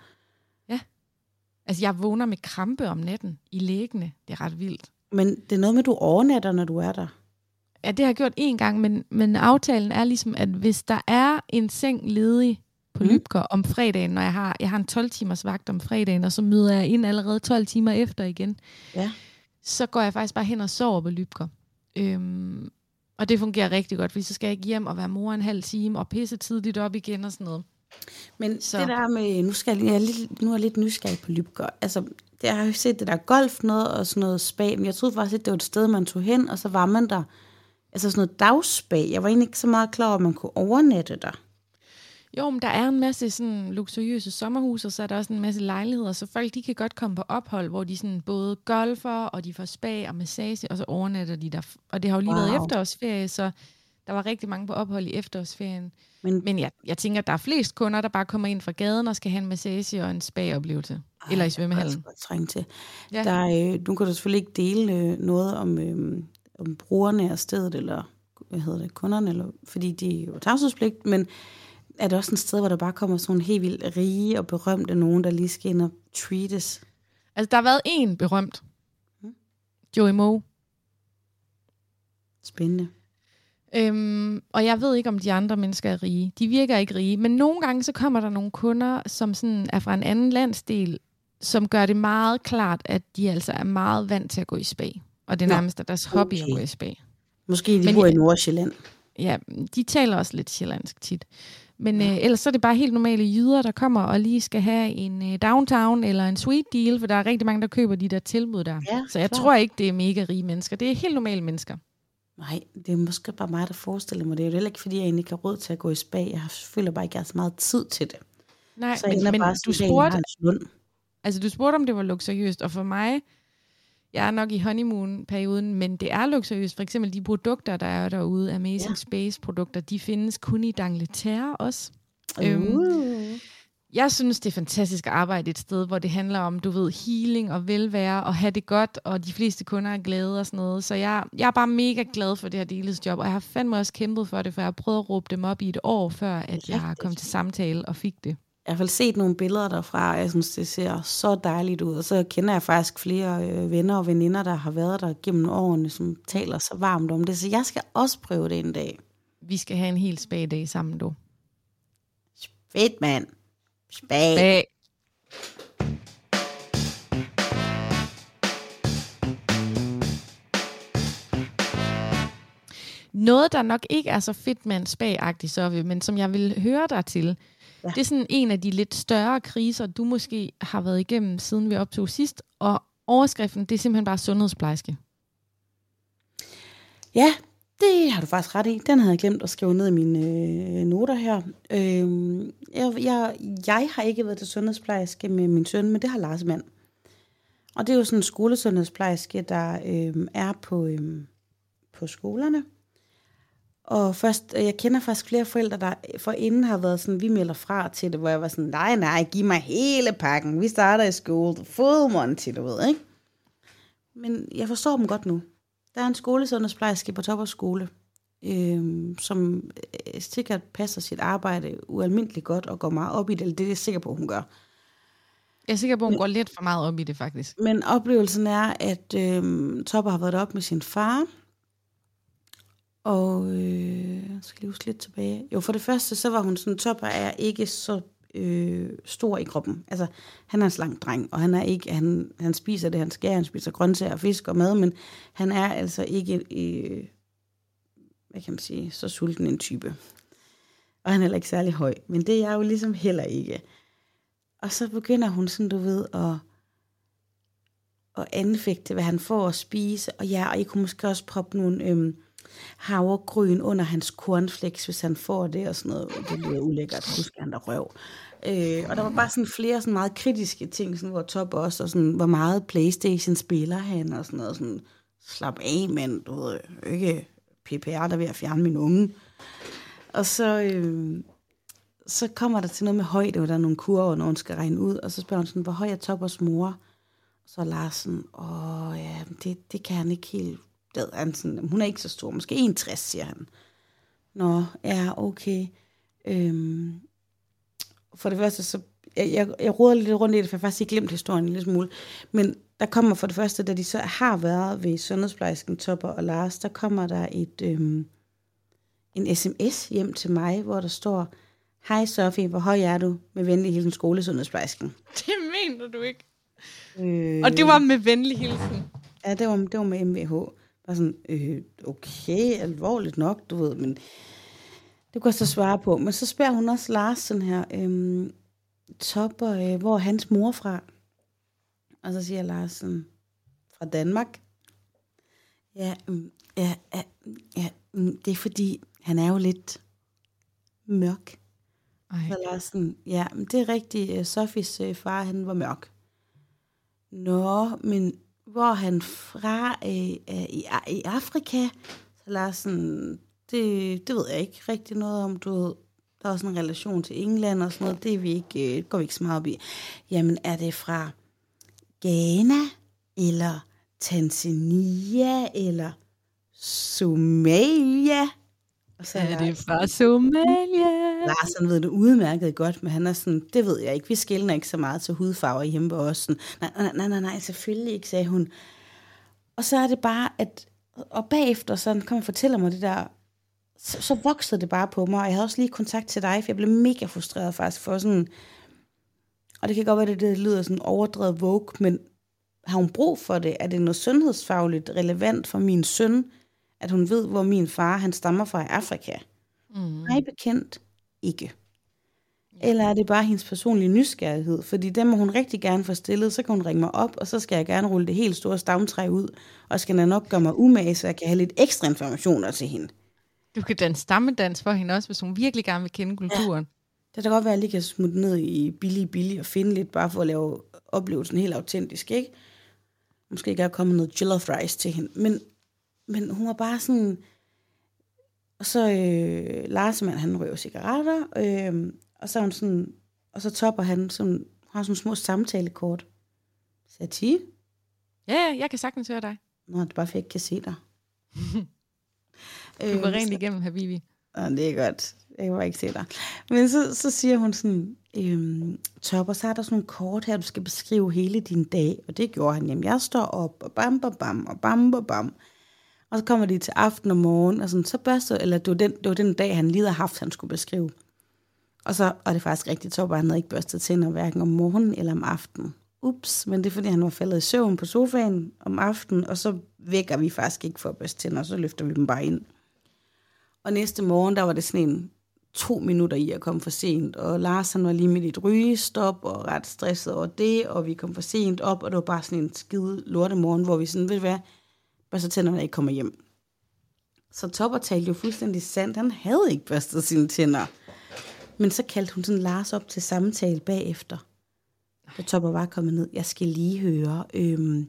Altså, jeg vågner med krampe om natten i læggene. Det er ret vildt. Men det er noget med, at du overnatter, når du er der. Ja, det har jeg gjort én gang, men, men aftalen er ligesom, at hvis der er en seng ledig på mm. Lybker om fredagen, når jeg har, jeg har en 12-timers vagt om fredagen, og så møder jeg ind allerede 12 timer efter igen, Ja. Så går jeg faktisk bare hen og sover på Lybker. Øhm, og det fungerer rigtig godt, fordi så skal jeg ikke hjem og være mor en halv time og pisse tidligt op igen og sådan noget. Men Så. det der med, nu, skal jeg, jeg er lidt, nu er jeg lidt nysgerrig på Lybgård. Altså, det, jeg har jo set det der golf noget og sådan noget spa, men jeg troede faktisk, at det var et sted, man tog hen, og så var man der. Altså sådan noget dagspa. Jeg var egentlig ikke så meget klar over, at man kunne overnatte der. Jo, men der er en masse sådan luksuriøse sommerhuse, og så er der også en masse lejligheder, så folk de kan godt komme på ophold, hvor de sådan både golfer, og de får spa og massage, og så overnatter de der. Og det har jo lige wow. været efterårsferie, så der var rigtig mange på ophold i efterårsferien. Men, Men jeg, jeg tænker, at der er flest kunder, der bare kommer ind fra gaden og skal have en massage og en spa-oplevelse. Ej, eller i svømmehallen. Jeg trænge til. Ja. Ja. Der, er, øh, nu kan du selvfølgelig ikke dele øh, noget om, øh, om brugerne af stedet, eller hvad hedder det, kunderne, eller, fordi de er jo tavshedspligt, men er det også et sted, hvor der bare kommer sådan helt vildt rige og berømte nogen, der lige skal ind og treates? Altså, der har været en berømt. Mm. Joey Moe. Spændende. Øhm, og jeg ved ikke, om de andre mennesker er rige. De virker ikke rige. Men nogle gange så kommer der nogle kunder, som sådan er fra en anden landsdel, som gør det meget klart, at de altså er meget vant til at gå i spa. Og det er Nå, nærmest er deres hobby at okay. gå i spa. Måske de Men bor i Nordsjælland. Ja, de taler også lidt sjællandsk tit. Men øh, ellers så er det bare helt normale jyder, der kommer og lige skal have en øh, downtown eller en sweet deal, for der er rigtig mange, der køber de der tilbud der. Ja, så jeg klart. tror ikke, det er mega rige mennesker. Det er helt normale mennesker. Nej, det er måske bare mig, der forestiller mig det. Det er jo heller ikke, fordi jeg egentlig ikke har råd til at gå i spa. Jeg føler bare ikke, jeg har så meget tid til det. Nej, Så jeg men, men bare du spurgte. Altså, du spurgte, om det var luksuriøst, og for mig, jeg er nok i honeymoon-perioden, men det er luksuriøst. For eksempel de produkter, der er derude, Amazing Ja. Space-produkter, de findes kun i D'Angleterre også. Øhm, Uh. Jeg synes, det er fantastisk at arbejde et sted, hvor det handler om, du ved, healing og velvære og have det godt, og de fleste kunder er glade og sådan noget. Så jeg, jeg er bare mega glad for det her deltidsjob, og jeg har fandme også kæmpet for det, for jeg har prøvet at råbe dem op i et år, før at jeg kom til samtale og fik det. Jeg har i hvert fald set nogle billeder derfra, og jeg synes, det ser så dejligt ud. Og så kender jeg faktisk flere øh, venner og veninder, der har været der gennem årene, som taler så varmt om det. Så jeg skal også prøve det en dag. Vi skal have en helt spag-dag sammen, du. Fedt, mand. Spag. Spag. Noget, der nok ikke er så fedt med en spag så men som jeg vil høre dig til, ja. det er sådan en af de lidt større kriser, du måske har været igennem, siden vi optog sidst, og overskriften, det er simpelthen bare sundhedsplejerske. Ja, det har du faktisk ret i. Den havde jeg glemt at skrive ned i mine øh, noter her. Øh, jeg, jeg, jeg har ikke været til sundhedsplejerske med min søn, men det har Lars mand. Og det er jo sådan en skolesundhedsplejerske, der øh, er på, øh, på skolerne. Og først, jeg kender faktisk flere forældre, der for inden har været sådan, vi melder fra til det, hvor jeg var sådan, nej, nej, giv mig hele pakken. Vi starter i skole, full monty, du ved, ikke? Men jeg forstår dem godt nu. Der er en skolesundhedsplejerske på Toppers skole, øh, som øh, sikkert passer sit arbejde ualmindeligt godt og går meget op i det, eller det er jeg sikker på, hun gør. Jeg er sikker på, hun men, går lidt for meget op i det, faktisk. Men oplevelsen er, at øh, Topper har været op med sin far, og øh, jeg skal lige huske lidt tilbage. Jo, for det første, så var hun sådan, Topper er ikke så øh, stor i kroppen. Altså, han er en slank dreng, og han er ikke, han, han spiser det, han skærer, han spiser grøntsager, fisk og mad, men han er altså ikke, øh, hvad kan man sige, så sulten en type. Og han er heller ikke særlig høj, men det er jeg jo ligesom heller ikke. Og så begynder hun sådan, du ved, at, at anfægte, hvad han får at spise, og ja, og I kunne måske også proppe nogle... Øh, havregryn under hans cornflakes, hvis han får det og sådan noget. Det lyder ulækkert, husk han der røv. Øh, og der var bare sådan flere sådan meget kritiske ting, sådan, hvor Top også, og sådan, hvor meget Playstation spiller han, og sådan noget, sådan, slap af, mand, du ved, ikke PPR, der ved at fjerne min unge. Og så, øh, så kommer der til noget med højde, hvor der er nogle kurver, når hun skal regne ud, og så spørger hun sådan, hvor høj er Toppers mor? Så Larsen, åh ja, det, det kan han ikke helt det han sådan, hun er ikke så stor, måske 61, siger han. Nå, ja, okay. Øhm, for det første, så jeg, jeg, jeg roder lidt rundt i det, for jeg har faktisk ikke glemt historien en lille smule. Men der kommer for det første, da de så har været ved sundhedsplejersken Topper og Lars, der kommer der et, øhm, en sms hjem til mig, hvor der står, Hej Sofie, hvor høj er du? Med venlig hilsen skolesundhedsplejersken. Det mener du ikke. Øh, og det var med venlig hilsen. Ja, det var, det var med MVH var sådan, øh, okay, alvorligt nok, du ved, men det kunne jeg så svare på. Men så spørger hun også Lars sådan her, øh, Topper, øh, hvor er hans mor fra? Og så siger Lars sådan, fra Danmark. Ja, øh, ja, ja, ja, mm, det er fordi, han er jo lidt mørk. Ej. Så Lars sådan, ja, det er rigtigt, øh, Sofis øh, far, han var mørk. Nå, men hvor han fra øh, øh, i, i Afrika, så lader det, det ved jeg ikke rigtig noget om, du ved, der er også en relation til England og sådan noget, det er vi ikke, øh, går vi ikke så meget op i. Jamen, er det fra Ghana, eller Tanzania, eller Somalia? Og så er det fra Somalia? Lars, ved det udmærket godt, men han er sådan, det ved jeg ikke, vi skiller ikke så meget til hudfarver hjemme på os. Sådan, nej, nej, nej, nej, selvfølgelig ikke, sagde hun. Og så er det bare, at, og bagefter, så kan man fortælle mig det der, så, så voksede det bare på mig, og jeg havde også lige kontakt til dig, for jeg blev mega frustreret faktisk for sådan, og det kan godt være, at det lyder sådan overdrevet vogue, men har hun brug for det? Er det noget sundhedsfagligt relevant for min søn, at hun ved, hvor min far han stammer fra i Afrika? Mm. Nej, bekendt ikke. Eller er det bare hendes personlige nysgerrighed? Fordi dem må hun rigtig gerne få stillet, så kan hun ringe mig op, og så skal jeg gerne rulle det helt store stavntræ ud, og skal jeg nok gøre mig umage, så jeg kan have lidt ekstra informationer til hende. Du kan danse stammedans for hende også, hvis hun virkelig gerne vil kende kulturen. Ja. Det kan godt være, at jeg lige kan smutte ned i billig billig og finde lidt, bare for at lave oplevelsen helt autentisk, ikke? Måske ikke er kommet noget jollof rice til hende, men, men hun var bare sådan, og så øh, Lars, man, han røver cigaretter, øh, og så hun sådan, og så topper han sådan, har sådan små samtalekort. Sati? Ja, ja, jeg kan sagtens høre dig. Nå, det er bare, for jeg ikke kan se dig. Du går rent igennem, Habibi. Ja, det er godt. Jeg kan bare ikke se dig. Men så, så siger hun sådan, øhm, Topper, så er der sådan nogle kort her, du skal beskrive hele din dag. Og det gjorde han. Jamen, jeg står op, og bam, bam, bam, og bam, bam, bam. Og så kommer de til aften og morgen, og sådan, så børster, eller det var, den, det var den dag, han lige havde haft, han skulle beskrive. Og så og det er faktisk rigtigt, Topper, han havde ikke børstet tænder, hverken om morgenen eller om aftenen. Ups, men det er fordi, han var faldet i søvn på sofaen om aftenen, og så vækker vi faktisk ikke for at børste tænder, og så løfter vi dem bare ind. Og næste morgen, der var det sådan en to minutter i at komme for sent, og Lars han var lige midt i et rygestop, og ret stresset over det, og vi kom for sent op, og det var bare sådan en skide lorte morgen, hvor vi sådan, ved du hvad, bare så tænderne ikke kommer hjem. Så Topper talte jo fuldstændig sandt, han havde ikke børstet sine tænder. Men så kaldte hun sådan Lars op til samtale bagefter. Da Topper var kommet ned, jeg skal lige høre, øhm,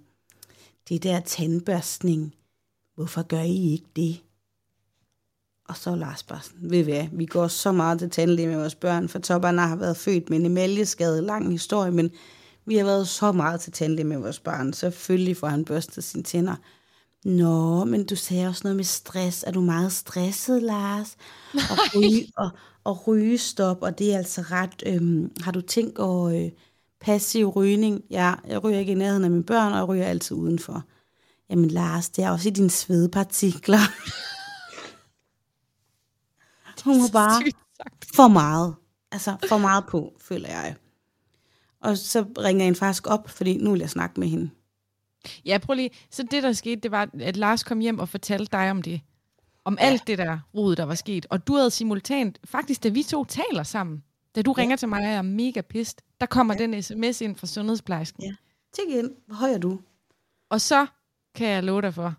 det der tandbørstning, hvorfor gør I ikke det? Og så Lars bare sådan, ved hvad, vi går så meget til tandlæge med vores børn, for Topperne har været født med en emaljeskade, lang historie, men vi har været så meget til tandlæge med vores børn. Selvfølgelig får han børstet sine tænder. Nå, men du sagde også noget med stress. Er du meget stresset, Lars? Og, ryge, og, og rygestop, og det er altså ret... Øhm, har du tænkt over øh, passiv rygning? Ja, jeg ryger ikke i nærheden af mine børn, og jeg ryger altid udenfor. Jamen Lars, det er også i dine svedepartikler. Hun var bare for meget. Altså for meget på, føler jeg. Og så ringer jeg en faktisk op, fordi nu vil jeg snakke med hende. Ja, prøv lige. Så det, der skete, det var, at Lars kom hjem og fortalte dig om det. Om ja. alt det der rod, der var sket. Og du havde simultant, faktisk da vi to taler sammen, da du ja. ringer til mig, og jeg er mega pist, der kommer ja. den sms ind fra sundhedsplejersken. Ja. Tænk ind, hvor høj er du? Og så kan jeg love dig for,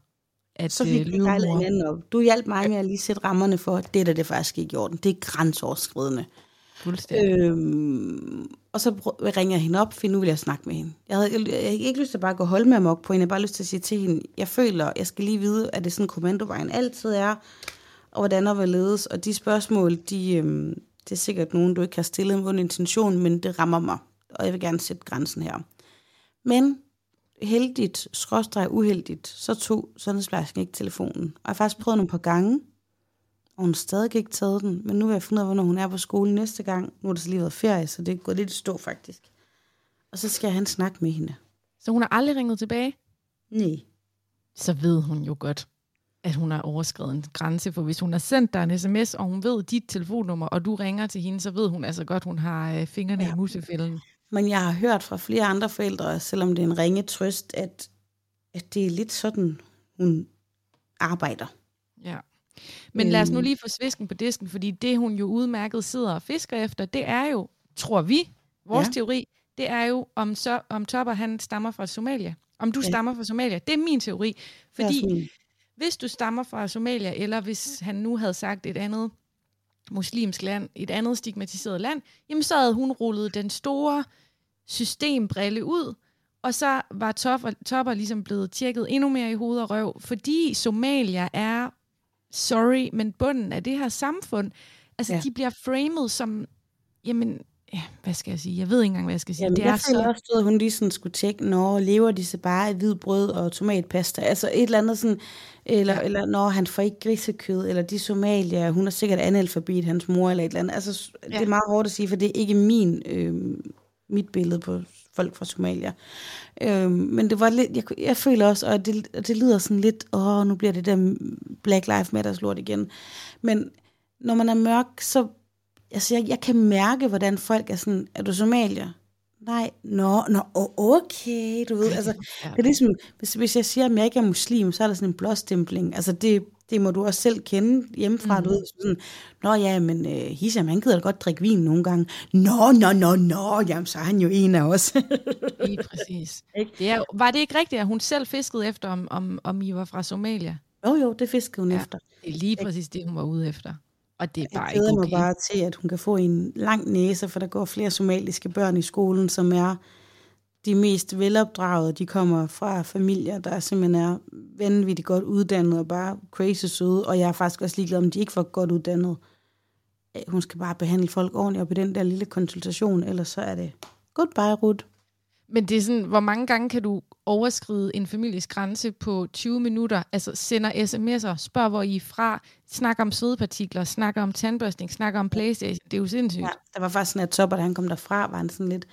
at så fik vi hinanden op. Du hjalp mig med at lige sætte rammerne for, at det der det faktisk ikke i orden. Det er grænseoverskridende. Øhm, og så ringer jeg hende op, for nu vil jeg snakke med hende. Jeg havde, jeg, jeg havde ikke lyst til at bare gå og holde med amok på hende. Jeg havde bare lyst til at sige til hende, jeg føler, jeg skal lige vide, at det sådan kommandovejen altid er, og hvordan og ledes. Og de spørgsmål, de, øhm, det er sikkert nogen, du ikke har stillet med en intention, men det rammer mig. Og jeg vil gerne sætte grænsen her. Men heldigt, skråstreg uheldigt, så tog sundhedsplejersken ikke telefonen. Og jeg har faktisk prøvet nogle par gange, og hun stadig ikke taget den. Men nu har jeg fundet ud af, hvornår hun er på skole næste gang. Nu er det så lige været ferie, så det er gået lidt i stå faktisk. Og så skal han snakke med hende. Så hun har aldrig ringet tilbage? Nej. Så ved hun jo godt, at hun har overskrevet en grænse. For hvis hun har sendt dig en sms, og hun ved dit telefonnummer, og du ringer til hende, så ved hun altså godt, hun har øh, fingrene ja. i musefælden. Men jeg har hørt fra flere andre forældre, selvom det er en ringe trøst, at, at det er lidt sådan, hun arbejder. Ja. Men lad os nu lige få svisken på disken, fordi det, hun jo udmærket sidder og fisker efter, det er jo, tror vi, vores ja. teori, det er jo, om, så, om Topper han stammer fra Somalia. Om du ja. stammer fra Somalia. Det er min teori. Fordi hvis du stammer fra Somalia, eller hvis han nu havde sagt et andet muslimsk land, et andet stigmatiseret land, jamen så havde hun rullet den store systembrille ud, og så var Topper, Topper ligesom blevet tjekket endnu mere i hoved og røv, fordi Somalia er, sorry, men bunden af det her samfund, altså ja. de bliver framet som, jamen, ja, hvad skal jeg sige? Jeg ved ikke engang, hvad jeg skal sige. Jamen, det jeg er føler så... også, at hun lige sådan skulle tjekke, når lever de så bare af hvid brød og tomatpasta? Altså et eller andet sådan, eller, ja. eller når han får ikke grisekød, eller de somalier, hun er sikkert analfabet, hans mor eller et eller andet. Altså, ja. det er meget hårdt at sige, for det er ikke min, øh, mit billede på folk fra Somalia. Øh, men det var lidt, jeg, jeg føler også, og det, det lyder sådan lidt, åh, nu bliver det der Black Lives Matter lort igen. Men når man er mørk, så altså jeg, jeg kan mærke, hvordan folk er sådan, er du somalier? Nej, nå, nå, okay, du ved, altså, det er ligesom, hvis, hvis jeg siger, at jeg ikke er muslim, så er der sådan en blåstempling, altså det, det må du også selv kende hjemmefra, mm. du ved, sådan, nå ja, men uh, Hisham, han gider da godt drikke vin nogle gange, nå, nå, nå, nå, jamen så er han jo en af os. Lige præcis. det er, var det ikke rigtigt, at hun selv fiskede efter, om, om, om I var fra Somalia? Jo, jo, det fiskede hun ja, efter. Det er lige præcis det, hun var ude efter. Og det er bare jeg ikke okay. mig bare til, at hun kan få en lang næse, for der går flere somaliske børn i skolen, som er de mest velopdragede. De kommer fra familier, der simpelthen er vanvittigt godt uddannet og bare crazy søde. Og jeg er faktisk også ligeglad, om de ikke var godt uddannet. øh, hun skal bare behandle folk ordentligt op i den der lille konsultation, ellers så er det goodbye, Ruth. Men det er sådan, hvor mange gange kan du overskride en families grænse på 20 minutter? Altså sender sms'er, spørg hvor I er fra, snakker om sødepartikler, snakker om tandbørstning, snakker om Playstation. Det er jo sindssygt. Ja, der var faktisk sådan, at Topper, da han kom derfra, var han sådan lidt,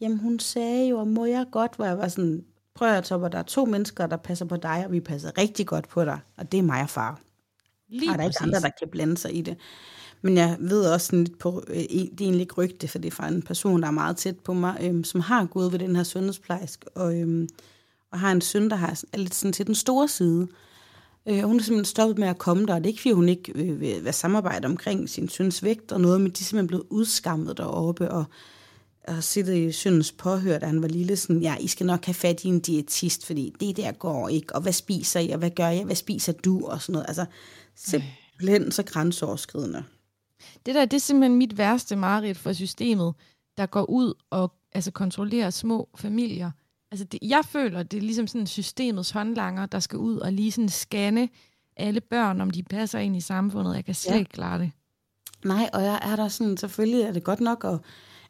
jamen hun sagde jo, må jeg godt, hvor jeg var sådan, prøv at Topper, der er to mennesker, der passer på dig, og vi passer rigtig godt på dig, og det er mig og far. Lige og der er ikke præcis. andre, der kan blande sig i det. Men jeg ved også sådan lidt på, øh, det er egentlig ikke rygte, for det er fra en person, der er meget tæt på mig, øhm, som har gået ved den her sundhedsplejerske, og, øhm, og har en søn, der har, er lidt sådan til den store side. Øh, hun er simpelthen stoppet med at komme der, og det er ikke, fordi hun ikke øh, vil være samarbejde omkring sin søns vægt og noget, men de er simpelthen blevet udskammet deroppe, og og siddet i søndens påhør, da han var lille, sådan, ja, I skal nok have fat i en diætist, fordi det der går ikke, og hvad spiser I, og hvad gør jeg, hvad spiser du, og sådan noget. Altså, simpelthen så grænseoverskridende. Det der, det er simpelthen mit værste mareridt for systemet, der går ud og altså, kontrollerer små familier. Altså det, jeg føler, det er ligesom sådan systemets håndlanger, der skal ud og lige sådan scanne alle børn, om de passer ind i samfundet. Jeg kan slet Ja. ikke klare det. Nej, og jeg er der sådan, selvfølgelig er det godt nok, og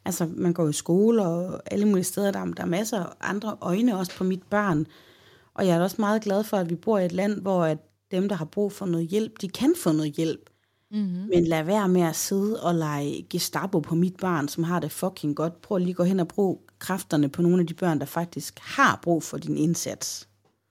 altså, man går i skole og alle mulige steder, der, er- der er masser af andre øjne også på mit barn. Og jeg er også meget glad for, at vi bor i et land, hvor at dem, der har brug for noget hjælp, de kan få noget hjælp. Mm-hmm. Men lad være med at sidde og lege Gestapo på mit barn, som har det fucking godt. Prøv lige at gå hen og bruge kræfterne på nogle af de børn, der faktisk har brug for din indsats.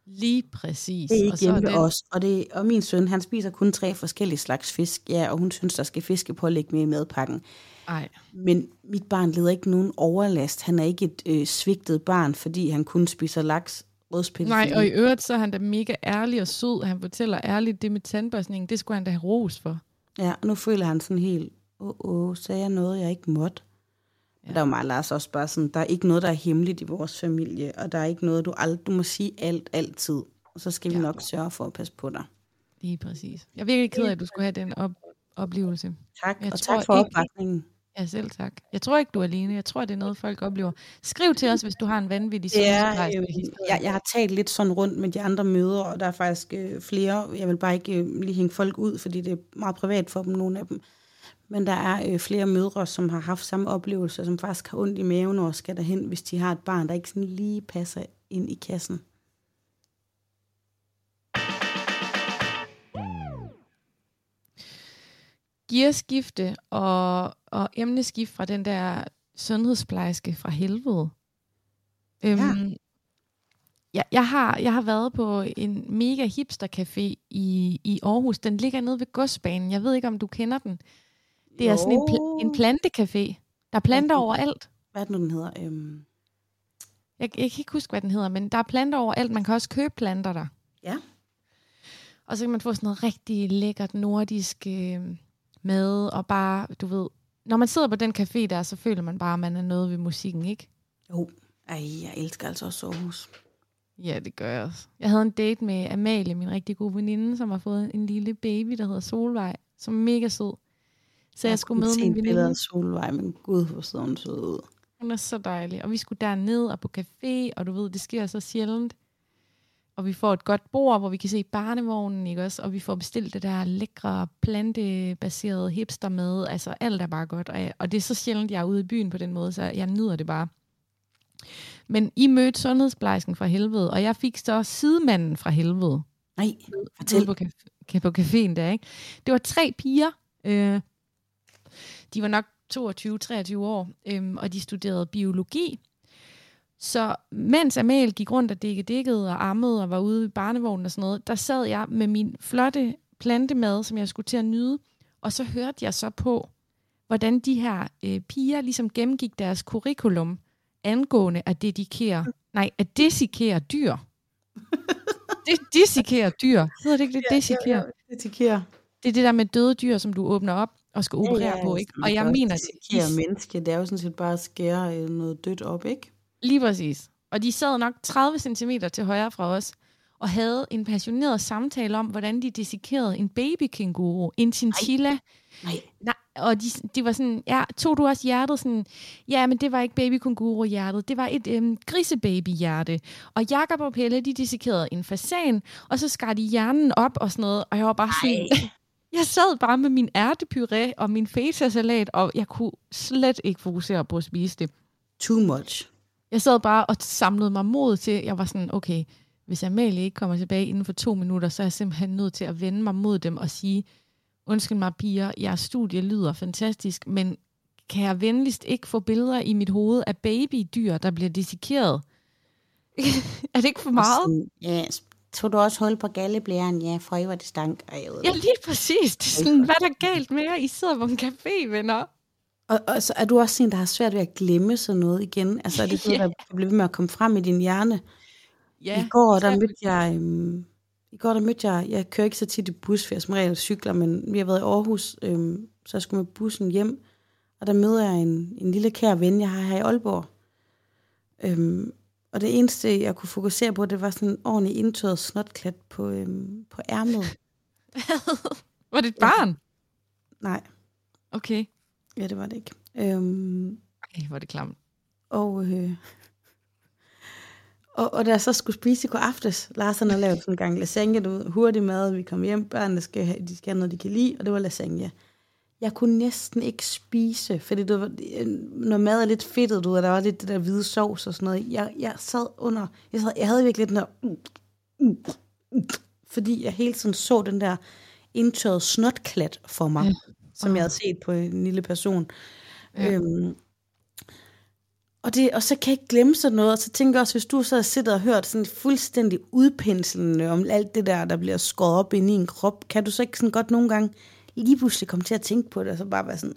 Lige præcis. Det er Og ikke så den- ved os. Og, det, og min søn, han spiser kun tre forskellige slags fisk. Ja, og hun synes, der skal fiskepålæg med i madpakken. Ej, Men mit barn lider ikke nogen overlast. Han er ikke et øh, svigtet barn, fordi han kun spiser laks, rødspil. Nej, og i øvrigt så er han da mega ærlig og sød. Han fortæller ærligt det med tandbørstning. Det skulle han da have ros for. Ja, og nu føler han sådan helt, åh, åh, sagde jeg noget, jeg ikke måtte? Ja. Der er jo meget Lars også bare sådan, der er ikke noget, der er hemmeligt i vores familie, og der er ikke noget, du aldrig, du må sige alt, altid. Og så skal vi Ja. nok sørge for at passe på dig. Lige præcis. Jeg er virkelig ked af, at du skulle have den op- oplevelse. Tak, Jeg og tror tak for opbakningen. Ja, selv tak. Jeg tror ikke, du er alene. Jeg tror, det er noget, folk oplever. Skriv til os, hvis du har en vanvittig er, sundhedsplejerske øh, jeg, jeg har talt lidt sådan rundt med de andre møder, og der er faktisk øh, flere. Jeg vil bare ikke øh, lige hænge folk ud, fordi det er meget privat for dem, nogle af dem. Men der er øh, flere mødre, som har haft samme oplevelse, som faktisk har ondt i maven og skal derhen, hvis de har et barn, der ikke sådan lige passer ind i kassen. Gearskifte og, og emneskift fra den der sundhedsplejerske fra helvede. Øhm, ja, jeg, har, jeg har været på en mega hipster café i, i Aarhus. Den ligger nede ved godsbanen. Jeg ved ikke, om du kender den. Det er sådan en, pl- en plantecafé. Der er planter Okay. overalt. Hvad er det nu, den hedder? Øhm, Jeg, jeg kan ikke huske, hvad den hedder, men der er planter overalt. Man kan også købe planter der. ja. Og så kan man få sådan noget rigtig lækkert nordisk øh, mad, og bare, du ved, når man sidder på den café der, så føler man bare, at man er noget ved musikken, ikke? Jo. Ej, jeg elsker altså også Aarhus. Ja, det gør jeg også. Jeg havde en date med Amalie, min rigtig gode veninde, som har fået en lille baby, der hedder Solvej, som er mega sød. Så jeg, skulle kunne med min veninde. Solvej, men gud, hvor sidder hun sød ud. Hun er så dejlig. Og vi skulle derned og på café, og du ved, det sker så sjældent. Og vi får et godt bord, hvor vi kan se barnevognen, ikke også? Og vi får bestilt det der lækre, plantebaserede hipster med. Altså, alt er bare godt. Og, jeg, og det er så sjældent, jeg er ude i byen på den måde, så jeg nyder det bare. Men I mødte sundhedsplejersken fra helvede, og jeg fik så sidemanden fra helvede Nej, fortæl. på, caf- på caféen der, ikke? Det var tre piger. Øh, de var nok 22-23 år, øh, og de studerede biologi. Så mens Amal gik rundt og dækkede dækket og ammede og var ude i barnevognen og sådan noget, der sad jeg med min flotte plantemad, som jeg skulle til at nyde, og så hørte jeg så på, hvordan de her øh, piger ligesom gennemgik deres curriculum angående at dedikere, nej, at desikere dyr. Det desikere dyr. Hedder det ikke det? Desikere. Det tikerer. Det er det der med døde dyr, som du åbner op og skal operere på, ikke? Og jeg mener, det det menneske, det er jo sådan set bare at skære øh, noget dødt op, ikke? Lige præcis. Og de sad nok 30 cm til højre fra os, og havde en passioneret samtale om, hvordan de dissekerede en babykänguru, en chinchilla. Nej. Nej, og de, de var sådan, ja, tog du også hjertet? Sådan, ja, men det var ikke babykänguru-hjertet, det var et øhm, grisebaby-hjerte. Og Jakob og Pelle, de dissekerede en fasan, og så skar de hjernen op og sådan noget, og jeg var bare sådan, Jeg sad bare med min ærtepuré og min feta-salat, og jeg kunne slet ikke fokusere på at spise det. Too much. Jeg sad bare og samlede mig mod til, jeg var sådan, okay, hvis Amalie ikke kommer tilbage inden for to minutter, så er jeg simpelthen nødt til at vende mig mod dem og sige, undskyld mig piger, jeres studie lyder fantastisk, men kan jeg venligst ikke få billeder i mit hoved af babydyr, der bliver dissekeret? er det ikke for meget? Ja, tog du også hul på galleblæren? Ja, for var det stank. Jeg ved Ja, lige præcis. Det er sådan, hvad er der galt med jer? I sidder på en café, venner. Og, og så er du også en, der har svært ved at glemme sådan noget igen? Altså er det noget, Ja. der bliver ved med at komme frem i din hjerne? Ja, I går, der mødte jeg... Øhm, I går, der mødte jeg... Jeg kører ikke så tit i bus, for jeg som regel cykler, men vi har været i Aarhus, øhm, så jeg skulle med bussen hjem. Og der møder jeg en, en lille kær ven, jeg har her i Aalborg. Øhm, og det eneste, jeg kunne fokusere på, det var sådan en ordentlig indtørret snotklat på, øhm, på ærmet. Var det et barn? Nej, Okay. Ja, det var det ikke. Øhm, Ej, er det klamt. Og, øh, og, og da jeg så skulle spise i går aftes, Lars han har lavet sådan en gang lasagne, du ved, hurtig mad, vi kom hjem, børnene skal have, de skal have noget, de kan lide, og det var lasagne. Jeg kunne næsten ikke spise, fordi det var, når mad er lidt fedtet, du ved, der var lidt det der hvide sovs og sådan noget. Jeg, jeg sad under, jeg, sad, jeg havde virkelig den der, fordi jeg hele tiden så den der indtørrede snotklat for mig, Ja. Som jeg havde set på en lille person. Ja. Øhm, og, det, og så kan jeg ikke glemme sådan noget, og så tænker jeg også, hvis du så har siddet og hørt sådan fuldstændig udpenslende om alt det der, der bliver skåret op ind i en krop, kan du så ikke sådan godt nogle gange lige pludselig komme til at tænke på det, og så bare være sådan.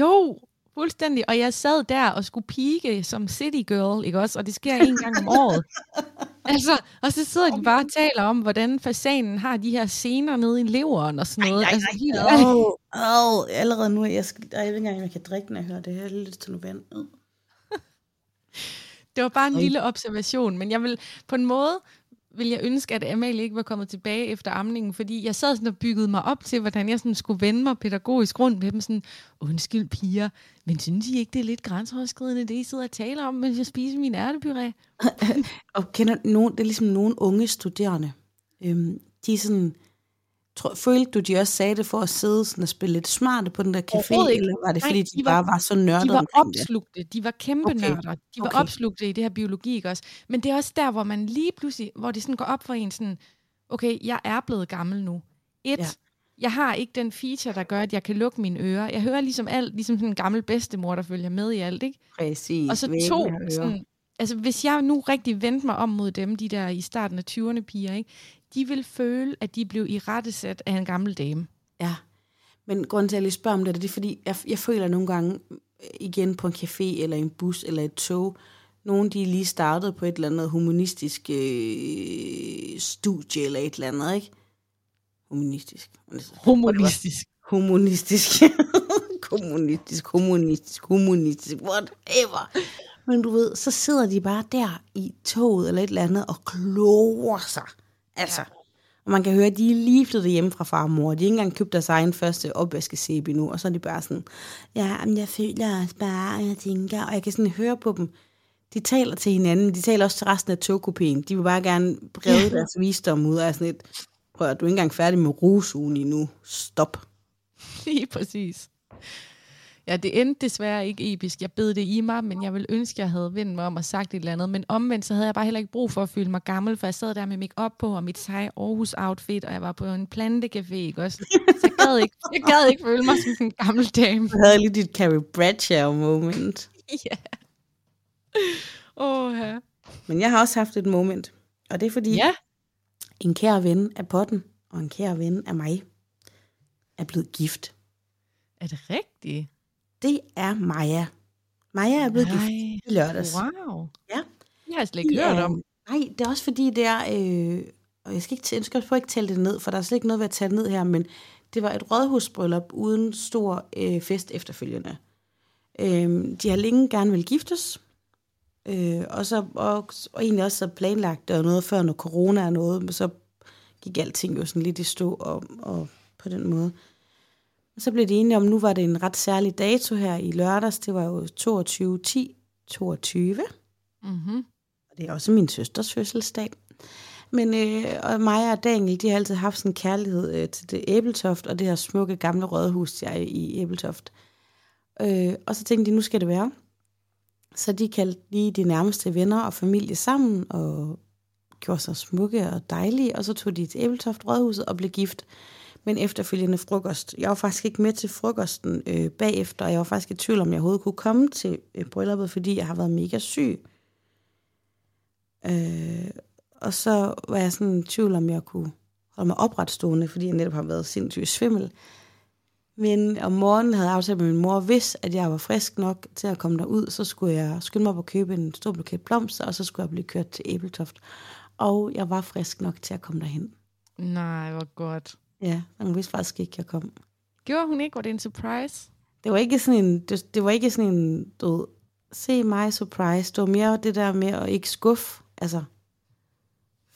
Jo, fuldstændig. Og jeg sad der og skulle pike som city girl, ikke også? Og det sker en gang om året. Altså, og så sidder de bare og taler om, hvordan fasanen har de her scener nede i leveren og sådan noget. altså, helt. Åh, oh, allerede nu, jeg, skal, ej, jeg ved ikke engang, om jeg kan drikke, når jeg hører det her. Lidt til noget vand. Det var bare en Oj. lille observation, men jeg vil på en måde vil jeg ønske, at Amalie ikke var kommet tilbage efter amningen, fordi jeg sad sådan og byggede mig op til, hvordan jeg sådan skulle vende mig pædagogisk rundt med dem sådan, undskyld piger, men synes I ikke, det er lidt grænseoverskridende, det I sidder og taler om, mens jeg spiser min ærtepuré? Og kender nogen, det er ligesom nogle unge studerende. Øhm, de er sådan, tror, følte du, de også sagde det for at sidde sådan og spille lidt smarte på den der café, ikke. eller var det Nej, fordi, de, de var- bare var så nørdede De var omkring det? opslugte. De var kæmpe Okay. nørder. De var Okay. opslugte i det her biologi, ikke også? Men det er også der, hvor man lige pludselig, hvor det sådan går op for en sådan, okay, jeg er blevet gammel nu. Et, Ja. jeg har ikke den feature, der gør, at jeg kan lukke mine ører. Jeg hører ligesom alt, ligesom sådan en gammel bedstemor, der følger med i alt, ikke? Præcis. Og så to, sådan, altså hvis jeg nu rigtig vendte mig om mod dem, de der i starten af 20'erne piger, ikke? De vil føle, at de blev i rettesat af en gammel dame. Ja, men grunden til, at jeg lige spørger om det, det er fordi, jeg, jeg føler nogle gange øh, igen på en café, eller en bus, eller et tog, nogen de lige startet på et eller andet humanistisk øh, studie, eller et eller andet, ikke? Humanistisk. Humoristisk. Humanistisk. Kommunistisk, humanistisk, humanistisk, whatever. Men du ved, så sidder de bare der i toget eller et eller andet og kloger sig. Altså. Og man kan høre, at de er lige flyttet hjem fra far og mor. De har ikke engang købt deres egen første opvaskesæbe nu. Og så er de bare sådan, ja, men jeg føler også bare, og jeg tænker, og jeg kan sådan høre på dem. De taler til hinanden, men de taler også til resten af togkopien. De vil bare gerne brede deres visdom ud af sådan et, prøv at du er ikke engang færdig med rusugen endnu. Stop. Lige præcis. Ja, det endte desværre ikke episk. Jeg bed det i mig, men jeg vil ønske, at jeg havde vendt mig om og sagt et eller andet. Men omvendt, så havde jeg bare heller ikke brug for at føle mig gammel, for jeg sad der med make på og mit seje Aarhus-outfit, og jeg var på en plantecafé, ikke også? Så jeg gad ikke, jeg gad ikke føle mig som en gammel dame. Du havde lige dit Carrie Bradshaw moment. ja. Åh, ja. Men jeg har også haft et moment. Og det er fordi, Ja. en kær ven af potten, og en kær ven af mig, er blevet gift. Er det rigtigt? Det er Maja. Maja er blevet gift i lørdags. Wow. Ja. Det har jeg slet ikke hørt om. Nej, det er også fordi, det er... Øh, og jeg skal, ikke, jeg skal ikke tælle det ned, for der er slet ikke noget ved at det ned her, men det var et rådhusbryllup uden stor øh, fest efterfølgende. Øh, de har længe gerne vil giftes, øh, og, så, og, og egentlig også så planlagt og noget før, når corona er noget, men så gik alting jo sådan lidt i stå og, og på den måde. Og så blev de enige om, nu var det en ret særlig dato her i lørdags, det var jo 22 10 22 Mm-hmm. og det er også min søsters fødselsdag. Men øh, og mig og Daniel, de har altid haft sådan en kærlighed øh, til det Æbeltoft, og det her smukke gamle rådhus, der er i Æbeltoft. Øh, og så tænkte de, nu skal det være. Så de kaldte lige de nærmeste venner og familie sammen, og gjorde sig smukke og dejlige, og så tog de til Æbeltoft Rådhuset og blev gift. Men efterfølgende frokost. Jeg var faktisk ikke med til frokosten øh, bagefter, og jeg var faktisk i tvivl om, jeg overhovedet kunne komme til øh, brylluppet, fordi jeg har været mega syg. Øh, og så var jeg sådan i tvivl om, jeg kunne holde mig opretstående, fordi jeg netop har været sindssygt svimmel. Men om morgenen havde jeg aftalt med min mor, hvis at jeg var frisk nok til at komme derud, så skulle jeg skynde mig op og købe en stor buket blomster, og så skulle jeg blive kørt til Æbeltoft. Og jeg var frisk nok til at komme derhen. Nej, hvor godt. Ja, hun vidste faktisk ikke, at jeg kom. Gjorde hun ikke? Var det en surprise? Det var ikke sådan en, det, det var ikke sådan en, du ved, se mig surprise. Det var mere det der med at ikke skuffe. Altså,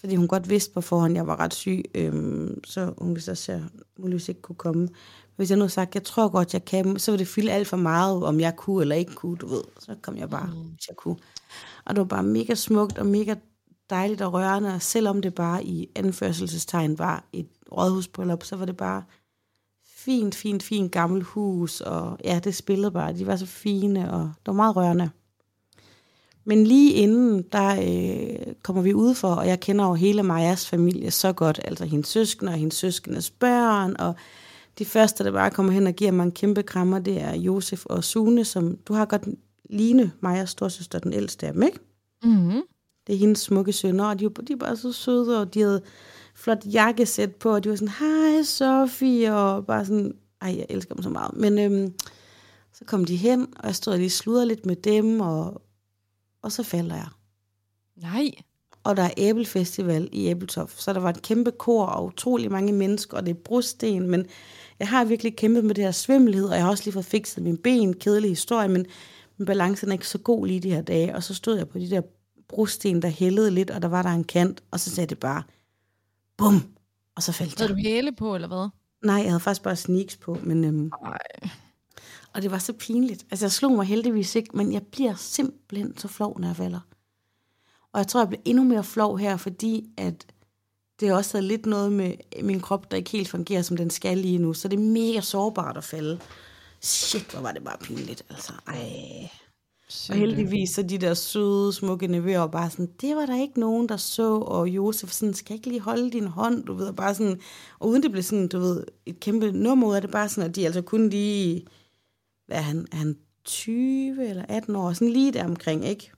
fordi hun godt vidste på forhånd, at jeg var ret syg, øhm, så hun vidste også, at jeg muligvis ikke kunne komme. Hvis jeg nu havde sagt, jeg tror godt, jeg kan, så ville det fylde alt for meget, om jeg kunne eller ikke kunne, du ved. Så kom jeg bare, mm. hvis jeg kunne. Og det var bare mega smukt og mega dejligt og rørende, og selvom det bare i anførselstegn var et rådhusbryllup, så var det bare fint, fint, fint gammelt hus, og ja, det spillede bare, de var så fine, og det var meget rørende. Men lige inden, der øh, kommer vi ud for, og jeg kender jo hele Majas familie så godt, altså hendes søskende og hendes søskendes børn, og de første, der bare kommer hen og giver mig en kæmpe krammer, det er Josef og Sune, som du har godt Line, Majas storsøster, den ældste af dem, ikke? Mm-hmm. Det er hendes smukke sønner, og de, de er bare så søde, og de havde flot jakkesæt på, og de var sådan, hej Sofie, og bare sådan, ej, jeg elsker dem så meget. Men øhm, så kom de hen, og jeg stod og lige sludrede lidt med dem, og, og så falder jeg. Nej. Og der er æblefestival i Æbeltoft, så der var et kæmpe kor og utrolig mange mennesker, og det er brosten, men jeg har virkelig kæmpet med det her svimmelhed, og jeg har også lige fået fikset min ben, kedelig historie, men, men balancen er ikke så god lige de her dage, og så stod jeg på de der brosten, der hældede lidt, og der var der en kant, og så sagde det bare, bum, og så faldt jeg. Havde du hæle på, eller hvad? Nej, jeg havde faktisk bare sneaks på, men... Øhm, Nej. og det var så pinligt. Altså, jeg slog mig heldigvis ikke, men jeg bliver simpelthen så flov, når jeg falder. Og jeg tror, jeg bliver endnu mere flov her, fordi at det også er lidt noget med min krop, der ikke helt fungerer, som den skal lige nu. Så det er mega sårbart at falde. Shit, hvor var det bare pinligt, altså. Ej. Og heldigvis så de der søde, smukke nevøer bare sådan, det var der ikke nogen, der så, og Josef sådan, skal ikke lige holde din hånd, du ved, og bare sådan, og uden det blev sådan, du ved, et kæmpe nummer ud af det, bare sådan, at de altså kun lige, hvad er han, er han 20 eller 18 år, sådan lige der omkring, ikke?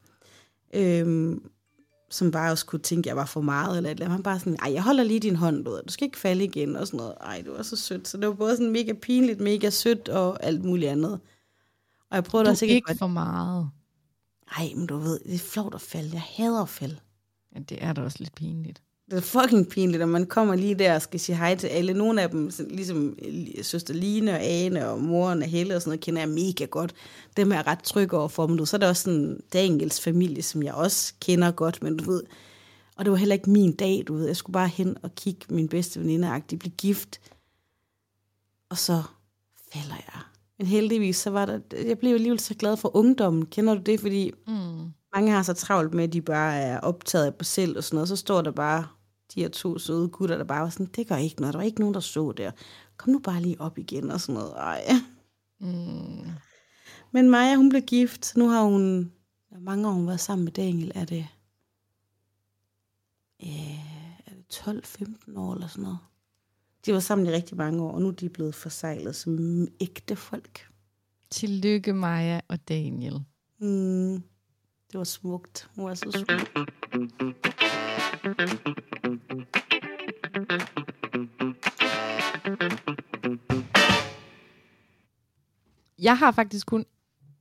Øhm, som bare også kunne tænke, at jeg var for meget, eller et eller andet. Han bare sådan, ej, jeg holder lige din hånd, du ved, du skal ikke falde igen, og sådan noget. Ej, det var så sødt. Så det var både sådan mega pinligt, mega sødt, og alt muligt andet. Og jeg prøvede Du også ikke ikke... for meget. Ej, men du ved, det er flot at falde. Jeg hader at falde. Ja, det er da også lidt pinligt. Det er fucking pinligt, at man kommer lige der og skal sige hej til alle. Nogle af dem, sådan ligesom øh, søster Line og Ane og moren og Helle og sådan noget, kender jeg mega godt. Dem er jeg ret tryg over for. Men du, så er der også sådan Daniels familie, som jeg også kender godt, men du ved, og det var heller ikke min dag, du ved. Jeg skulle bare hen og kigge min bedste veninde de blive gift. Og så falder jeg. Men heldigvis, så var der, jeg blev alligevel så glad for ungdommen. Kender du det? Fordi Mm. mange har så travlt med, at de bare er optaget af sig selv og sådan noget. Så står der bare de her to søde gutter, der bare var sådan, det gør ikke noget. Der var ikke nogen, der så der. Kom nu bare lige op igen og sådan noget. Ej. Mm. Men Maja, hun blev gift. Nu har hun, hvor mange år hun været sammen med Daniel. Er det, ja, er det 12-15 år eller sådan noget? De var sammen i rigtig mange år, og nu er de blevet forsejlet som ægte folk. Tillykke, Maja og Daniel. Mm, det var smukt. Hun var så smuk. Jeg har faktisk kun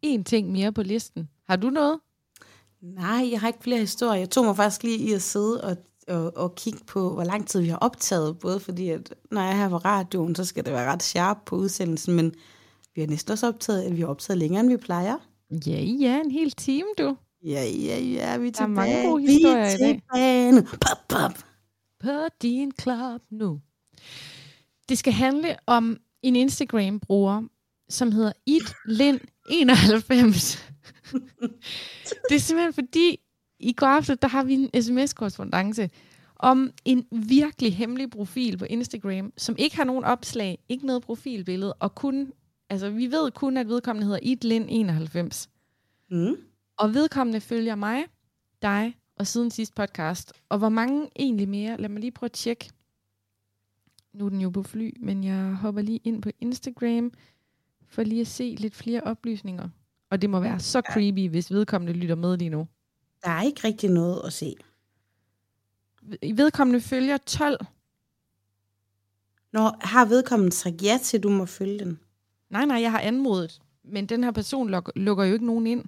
én ting mere på listen. Har du noget? Nej, jeg har ikke flere historier. Jeg tog mig faktisk lige i at sidde og, og, og kigge på, hvor lang tid vi har optaget. Både fordi, at når jeg er her på radioen, så skal det være ret sharp på udsendelsen, men vi har næsten også optaget, at vi har optaget længere, end vi plejer. Ja, ja, en hel time, du. Ja, ja, ja, vi er Der er tilbage. mange gode vi historier er i dag. tilbage nu. Pop, pop. På din klub nu. Det skal handle om en Instagram-bruger, som hedder itlin91. det er simpelthen fordi, i går aften, der har vi en sms-korrespondence, om en virkelig hemmelig profil på Instagram, som ikke har nogen opslag, ikke noget profilbillede, og kun, altså vi ved kun, at vedkommende hedder Idlin91. Mm. Og vedkommende følger mig, dig og siden sidst podcast. Og hvor mange egentlig mere? Lad mig lige prøve at tjekke. Nu er den jo på fly, men jeg hopper lige ind på Instagram for lige at se lidt flere oplysninger. Og det må være så creepy, hvis vedkommende lytter med lige nu. Der er ikke rigtig noget at se. Vedkommende følger 12. Når har vedkommende sagt ja til, at du må følge den? Nej, nej, jeg har anmodet. Men den her person luk, lukker jo ikke nogen ind.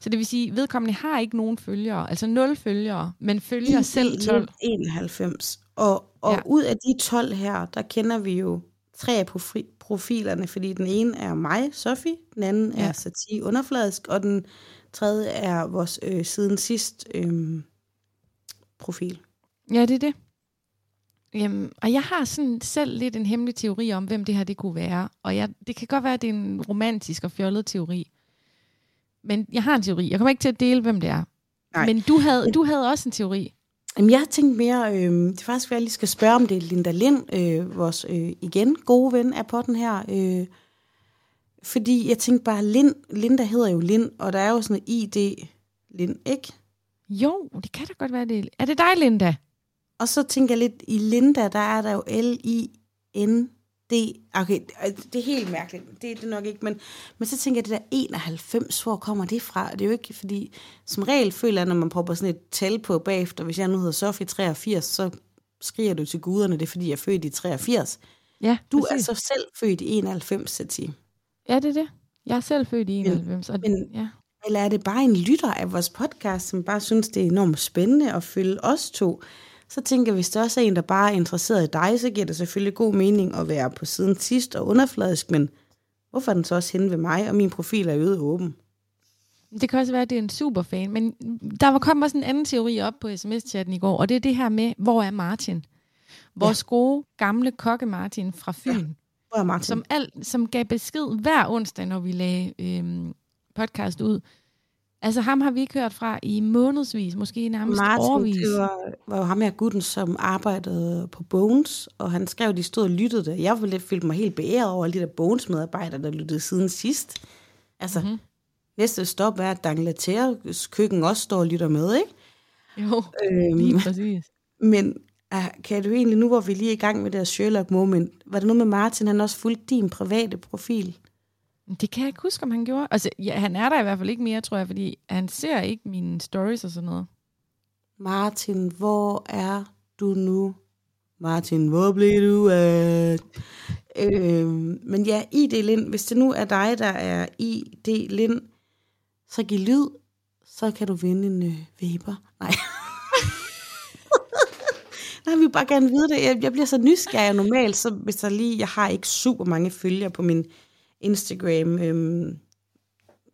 Så det vil sige, at vedkommende har ikke nogen følgere, altså nul følgere, men følger I selv 12. 91. Og, og Ja. ud af de 12 her, der kender vi jo tre af profi- profilerne, fordi den ene er mig, Sofie, den anden Ja. er Satie Underfladisk, og den tredje er vores øh, siden sidst øh, profil. Ja, det er det. Jamen, og jeg har sådan selv lidt en hemmelig teori om, hvem det her det kunne være. Og jeg, det kan godt være, at det er en romantisk og fjollet teori. Men jeg har en teori. Jeg kommer ikke til at dele, hvem det er. Nej. Men du havde, du havde også en teori. Jamen, jeg tænkte mere, øh, det er faktisk, hvad jeg lige skal spørge om det. er Linda Lind, øh, vores øh, igen gode ven, er på den her. Øh, fordi jeg tænkte bare, Lind, Linda hedder jo Lind, og der er jo sådan et ID Lind, ikke? Jo, det kan da godt være det. Er det dig, Linda? Og så tænker jeg lidt, i Linda, der er der jo L-I-N-D. Okay, det er helt mærkeligt. Det er det nok ikke, men, men så tænker jeg, det der 91, hvor kommer det fra? Det er jo ikke, fordi som regel føler jeg, når man prøver sådan et tal på bagefter, hvis jeg nu hedder Sofie 83, så skriger du til guderne, det er fordi, jeg er født i 83. Ja, Du præcis. er så selv født i 91, Sati. Ja, det er det. Jeg er selv født i 91. Og, men- ja. Eller er det bare en lytter af vores podcast, som bare synes, det er enormt spændende at følge os to? Så tænker jeg, hvis der også er en, der bare er interesseret i dig, så giver det selvfølgelig god mening at være på siden sidst og underfladisk, men hvorfor er den så også henne ved mig, og min profil er øget åben? Det kan også være, at det er en superfan. Men der var kommet også en anden teori op på sms-chatten i går, og det er det her med, hvor er Martin? Vores ja. gode, gamle kokke Martin fra Fyn. Ja. Er Martin? som, al, som gav besked hver onsdag, når vi lagde øhm, podcast ud. Altså ham har vi ikke hørt fra i månedsvis, måske nærmest Martin, årvis. det var, var jo ham her gutten, som arbejdede på Bones, og han skrev, at de stod og lyttede det. Jeg ville følte mig helt beæret over alle de der Bones-medarbejdere, der lyttede siden sidst. Altså, Mhm. mm-hmm. næste stop er, at Dangleterres køkken også står og lytter med, ikke? Jo, Øhm, lige præcis. Men kan du egentlig, nu hvor vi lige er i gang med det her Sherlock moment, var det noget med Martin, han også fulgte din private profil? Det kan jeg ikke huske, om han gjorde. Altså, ja, han er der i hvert fald ikke mere, tror jeg, fordi han ser ikke mine stories og sådan noget. Martin, hvor er du nu? Martin, hvor blev du af? Øh, men ja, ID Lind, hvis det nu er dig, der er ID Lind, så giv lyd, så kan du vinde en øh, Weber. Nej. Nej, vi vil bare gerne vide det. Jeg, jeg bliver så nysgerrig normalt, så hvis der lige, jeg har ikke super mange følgere på min Instagram. Øhm,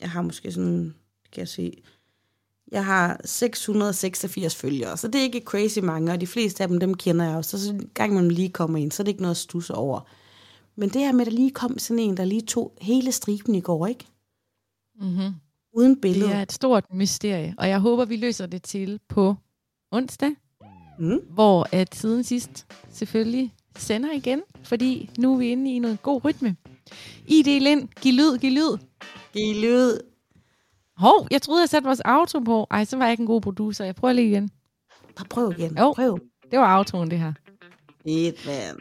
jeg har måske sådan, kan jeg se, jeg har 686 følgere, så det er ikke crazy mange, og de fleste af dem, dem kender jeg også. Så, så en gang man lige kommer ind, så er det ikke noget at stusse over. Men det her med, at der lige kom sådan en, der lige tog hele striben i går, ikke? Mm-hmm. Uden billede. Det er et stort mysterie, og jeg håber, vi løser det til på onsdag, Mm. hvor at siden sidst selvfølgelig sender igen, fordi nu er vi inde i noget god rytme. ID Lind, giv lyd, giv lyd. Giv lyd. Hov, jeg troede, jeg satte vores auto på. Ej, så var jeg ikke en god producer. Jeg prøver lige igen. Bare prøv igen. Jo. Prøv. Det var autoen, det her. Et mand.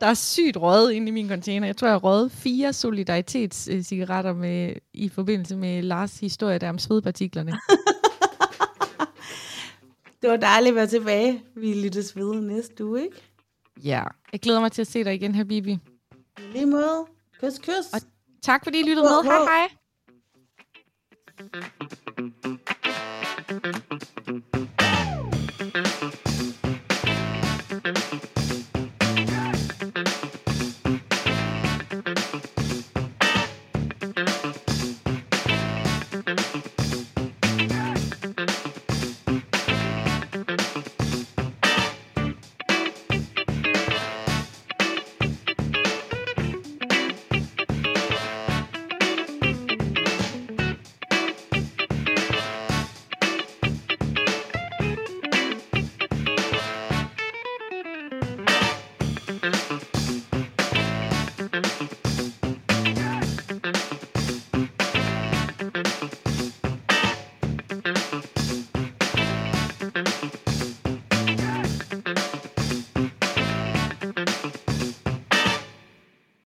Der er sygt røget inde i min container. Jeg tror, jeg røget fire solidaritetscigaretter med, i forbindelse med Lars historie der om svedpartiklerne. Det var dejligt at være tilbage. Vi lyttes ved næste uge, ikke? ja, jeg glæder mig til at se dig igen, Habibi. I Lige måde. Kys, kys. Og tak fordi I lyttede med. Hej hej.